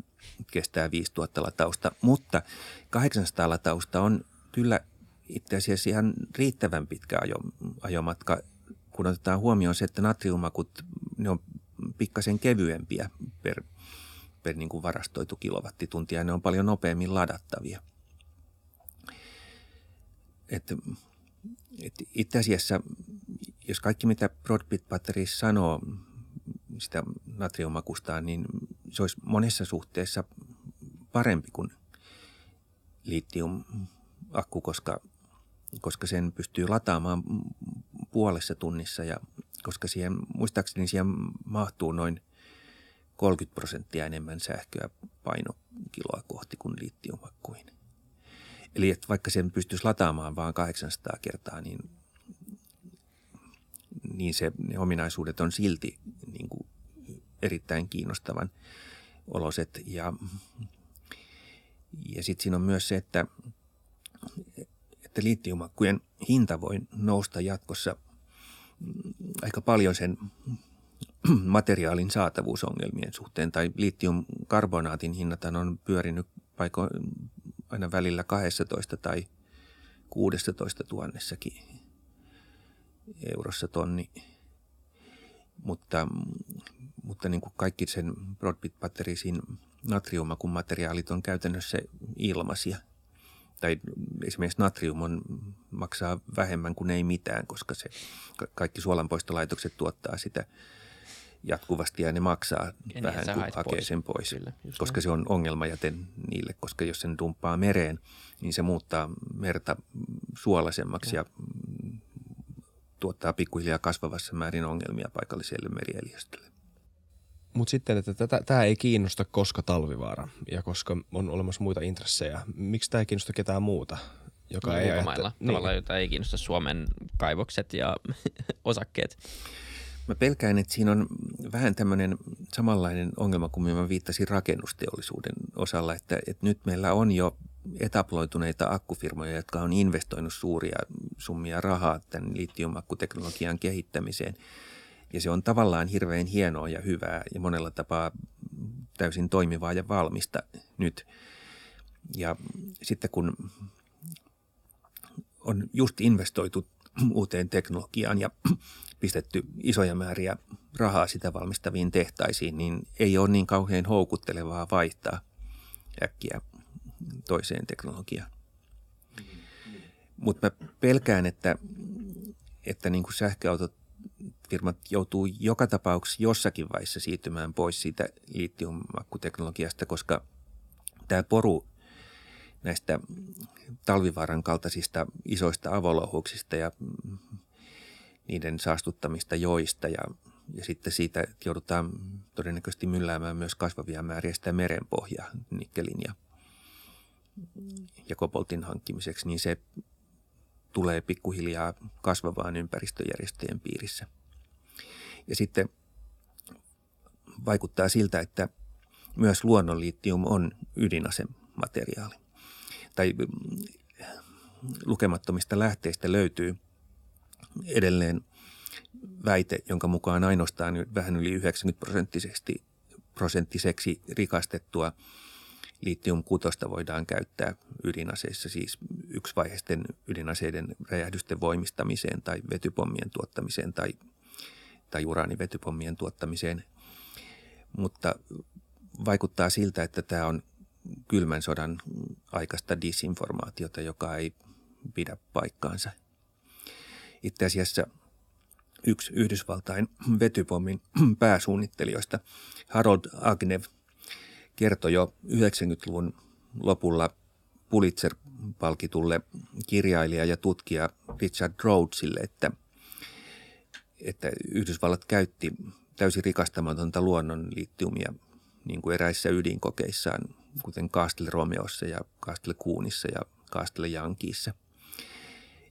kestää 5000 latausta. Mutta 800 latausta on kyllä itse asiassa ihan riittävän pitkä ajo, ajomatka, kun otetaan huomioon se, että natriumakut, ne on pikkasen kevyempiä per, per niin kuin varastoitu kilowattituntia ja ne on paljon nopeammin ladattavia. Et, et itse asiassa, jos kaikki mitä Broadbit Batteries sanoo sitä natriumakustaan, niin se olisi monessa suhteessa parempi kuin litium-akku, koska, koska sen pystyy lataamaan puolessa tunnissa ja koska siihen, muistaakseni siihen mahtuu noin 30 prosenttia enemmän sähköä painokiloa kohti kuin litiumakkuihin. Eli että vaikka sen pystyisi lataamaan vain 800 kertaa, niin, niin se, ne ominaisuudet on silti niin kuin erittäin kiinnostavan oloset. Ja, ja sitten siinä on myös se, että, että liittiumakkujen hinta voi nousta jatkossa aika paljon sen materiaalin saatavuusongelmien suhteen. Tai liittiumkarbonaatin hinnat on pyörinyt paiko, aina välillä 12 tai 16 tuhannessakin eurossa tonni. Mutta, mutta niin kuin kaikki sen Broadbit Batteriesin natriumakun materiaalit on käytännössä ilmaisia. Tai esimerkiksi natrium on, maksaa vähemmän kuin ei mitään, koska se, kaikki suolanpoistolaitokset tuottaa sitä jatkuvasti ja ne maksaa Ja niin, vähän, sä kun hakee pois. sen pois. Kyllä, koska näin. se on ongelmajäte niille, koska jos sen dumppaa mereen, niin se muuttaa merta suolaisemmaksi ja mm, tuottaa pikkuhiljaa kasvavassa määrin ongelmia paikalliselle merieliöstölle. Mutta sitten, että tätä, tämä ei kiinnosta koska talvivaara ja koska on olemassa muita intressejä. Miksi tämä ei kiinnosta ketään muuta? Joka ei ulkomailla ajatte- tavallaan, jota ei kiinnosta Suomen kaivokset ja osakkeet. Mä pelkään, että siinä on vähän tämmöinen samanlainen ongelma kuin mä viittasin rakennusteollisuuden osalla, että, että nyt meillä on jo etaploituneita akkufirmoja, jotka on investoinut suuria summia rahaa tämän litiumakkuteknologian kehittämiseen. Ja se on tavallaan hirveän hienoa ja hyvää ja monella tapaa täysin toimivaa ja valmista nyt. Ja sitten kun on just investoitu uuteen teknologiaan ja pistetty isoja määriä rahaa sitä valmistaviin tehtaisiin, niin ei ole niin kauhean houkuttelevaa vaihtaa äkkiä toiseen teknologiaan. Mutta mä pelkään, että, että niin kuin sähköautofirmat joutuu joka tapauksessa jossakin vaiheessa siirtymään pois siitä litiumakkuteknologiasta, koska tämä poru näistä talvivaaran kaltaisista isoista avolouhuksista ja niiden saastuttamista joista ja, ja sitten siitä joudutaan todennäköisesti mylläämään myös kasvavia määriä sitä merenpohjaa nikkelin ja, ja koboltin hankkimiseksi, niin se tulee pikkuhiljaa kasvavaan ympäristöjärjestöjen piirissä. Ja sitten vaikuttaa siltä, että myös luonnonliittium on ydinasemateriaali. Tai lukemattomista lähteistä löytyy edelleen väite, jonka mukaan ainoastaan vähän yli 90 prosenttisesti prosenttiseksi rikastettua litium-kutosta voidaan käyttää ydinaseissa, siis yksivaiheisten ydinaseiden räjähdysten voimistamiseen tai vetypommien tuottamiseen tai, tai uraanivetypommien tuottamiseen. Mutta vaikuttaa siltä, että tämä on kylmän sodan aikaista disinformaatiota, joka ei pidä paikkaansa. Itse asiassa yksi Yhdysvaltain vetypommin pääsuunnittelijoista, Harold Agnew, kertoi jo 90-luvun lopulla Pulitzer-palkitulle kirjailija ja tutkija Richard Rhodesille, että, että Yhdysvallat käytti täysin rikastamatonta luonnon litiumia niin kuin eräissä ydinkokeissaan, kuten Castle Romeossa ja Castle Kuunissa ja Castle Yankeessa.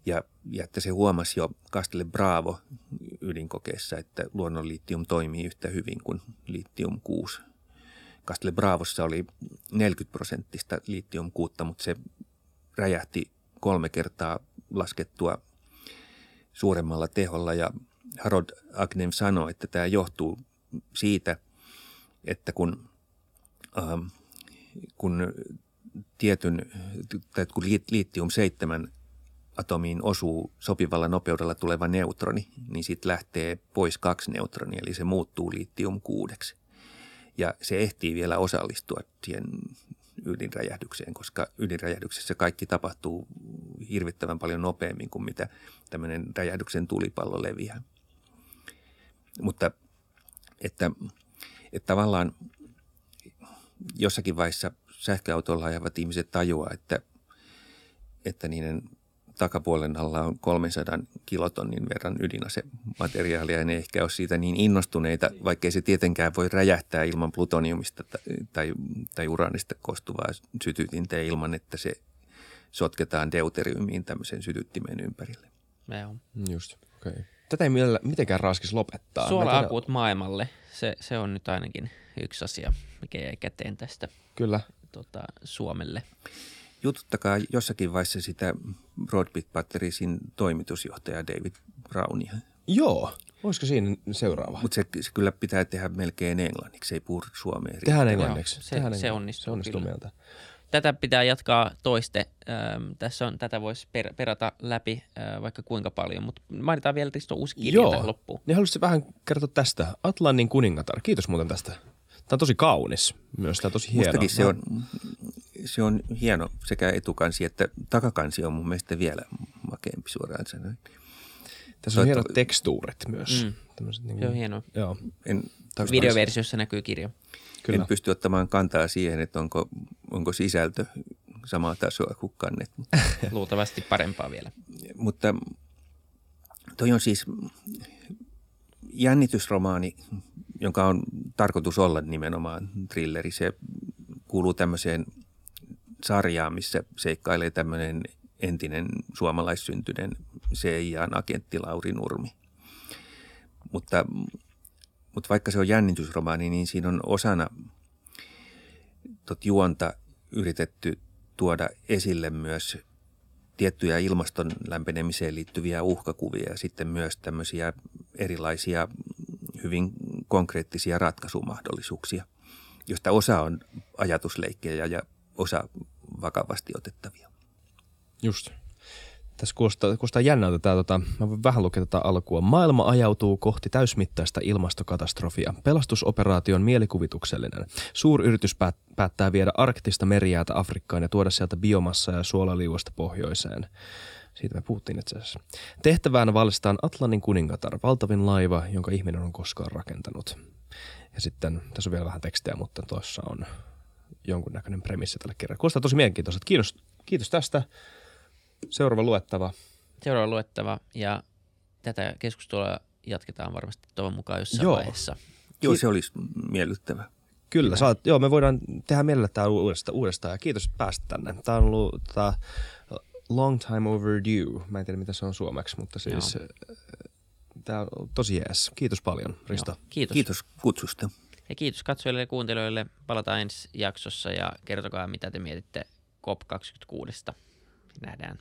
Ja, ja että se huomasi jo Castle Bravo ydinkokeessa, että luonnon litium toimii yhtä hyvin kuin litium 6. Castle Bravossa oli 40 prosenttista litium 6, mutta se räjähti kolme kertaa laskettua suuremmalla teholla ja Harold Agnew sanoi, että tämä johtuu siitä, että kun, ähm, kun tietyn, tai kun litium 7 atomiin osuu sopivalla nopeudella tuleva neutroni, niin siitä lähtee pois kaksi neutronia, eli se muuttuu litium kuudeksi. Ja se ehtii vielä osallistua siihen ydinräjähdykseen, koska ydinräjähdyksessä kaikki tapahtuu hirvittävän paljon nopeammin kuin mitä tämmöinen räjähdyksen tulipallo leviää. Mutta että, että tavallaan jossakin vaiheessa sähköautolla ajavat ihmiset tajuaa, että, että niiden takapuolen alla on 300 kilotonnin verran ydinasemateriaalia ja ne ehkä ole siitä niin innostuneita, vaikkei se tietenkään voi räjähtää ilman plutoniumista tai, tai uraanista koostuvaa sytytintä ilman, että se sotketaan deuteriumiin tämmöisen sytyttimen ympärille. Joo. Just, okei. Okay. Tätä ei mitenkään raskis lopettaa. Suola-akut maailmalle, se, se on nyt ainakin yksi asia, mikä jäi käteen tästä Kyllä. Tota, Suomelle jututtakaa jossakin vaiheessa sitä Broadbit Batteriesin toimitusjohtaja David Brownia. Joo, olisiko siinä seuraava? Mutta se, se kyllä pitää tehdä melkein englanniksi, ei puhu suomea. Tehdään englanniksi. se, Tehdään se onnistuu, se onnistuu mieltä. Tätä pitää jatkaa toiste. Ähm, tässä on, tätä voisi per, perata läpi äh, vaikka kuinka paljon, mutta mainitaan vielä Risto uusi kirja Joo. tähän loppuun. Niin haluaisin vähän kertoa tästä. Atlannin kuningatar. Kiitos muuten tästä. Tämä on tosi kaunis myös. Tämä on tosi hieno. Mustakin se on, se on hieno. Sekä etukansi että takakansi on mun mielestä vielä makeampi suoraan sanoen. Tässä on hienot tekstuurit myös. Mm. niin Se on hienoa. Joo. En, Videoversiossa näkyy kirja. Kyllä. En pysty ottamaan kantaa siihen, että onko, onko sisältö samaa tasoa kuin kannet. Luultavasti parempaa vielä. Mutta toi on siis jännitysromaani, jonka on tarkoitus olla nimenomaan thrilleri. Se kuuluu tämmöiseen sarjaan, missä seikkailee tämmöinen entinen suomalaissyntyinen CIAn agentti Lauri Nurmi. Mutta, mutta vaikka se on jännitysromaani, niin siinä on osana tot juonta yritetty tuoda esille myös tiettyjä ilmaston lämpenemiseen liittyviä uhkakuvia ja sitten myös tämmöisiä erilaisia hyvin konkreettisia ratkaisumahdollisuuksia, joista osa on ajatusleikkejä ja osa vakavasti otettavia. Just. Tässä kuulostaa, kuulostaa jännältä tämä, tota, mä voin vähän lukea tätä alkua. Maailma ajautuu kohti täysmittaista ilmastokatastrofia. Pelastusoperaatio on mielikuvituksellinen. Suuryritys päät, päättää viedä arktista merijäätä Afrikkaan ja tuoda sieltä biomassaa ja suolaliuosta pohjoiseen. Siitä me puhuttiin itse asiassa. Tehtävään valmistaan Atlannin kuningatar, valtavin laiva, jonka ihminen on koskaan rakentanut. Ja sitten, tässä on vielä vähän tekstiä, mutta tuossa on jonkunnäköinen premissi tälle kirjalle. Kuulostaa tosi mielenkiintoista. Kiitos, kiitos tästä. Seuraava luettava. Seuraava luettava ja tätä keskustelua jatketaan varmasti toivon mukaan jossain joo. vaiheessa. Joo, se olisi miellyttävä. Kyllä, saat, joo, me voidaan tehdä mielellä tämä uudestaan, uudestaan ja kiitos päästä tänne. Tämä on ollut tämä long time overdue. Mä en tiedä, mitä se on suomeksi, mutta siis joo. tämä on tosi jees. Kiitos paljon, Risto. Joo, kiitos. Kiitos kutsusta. Ja kiitos katsojille ja kuuntelijoille. Palataan ensi jaksossa ja kertokaa, mitä te mietitte COP26. Nähdään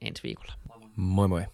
ensi viikolla. Moi moi.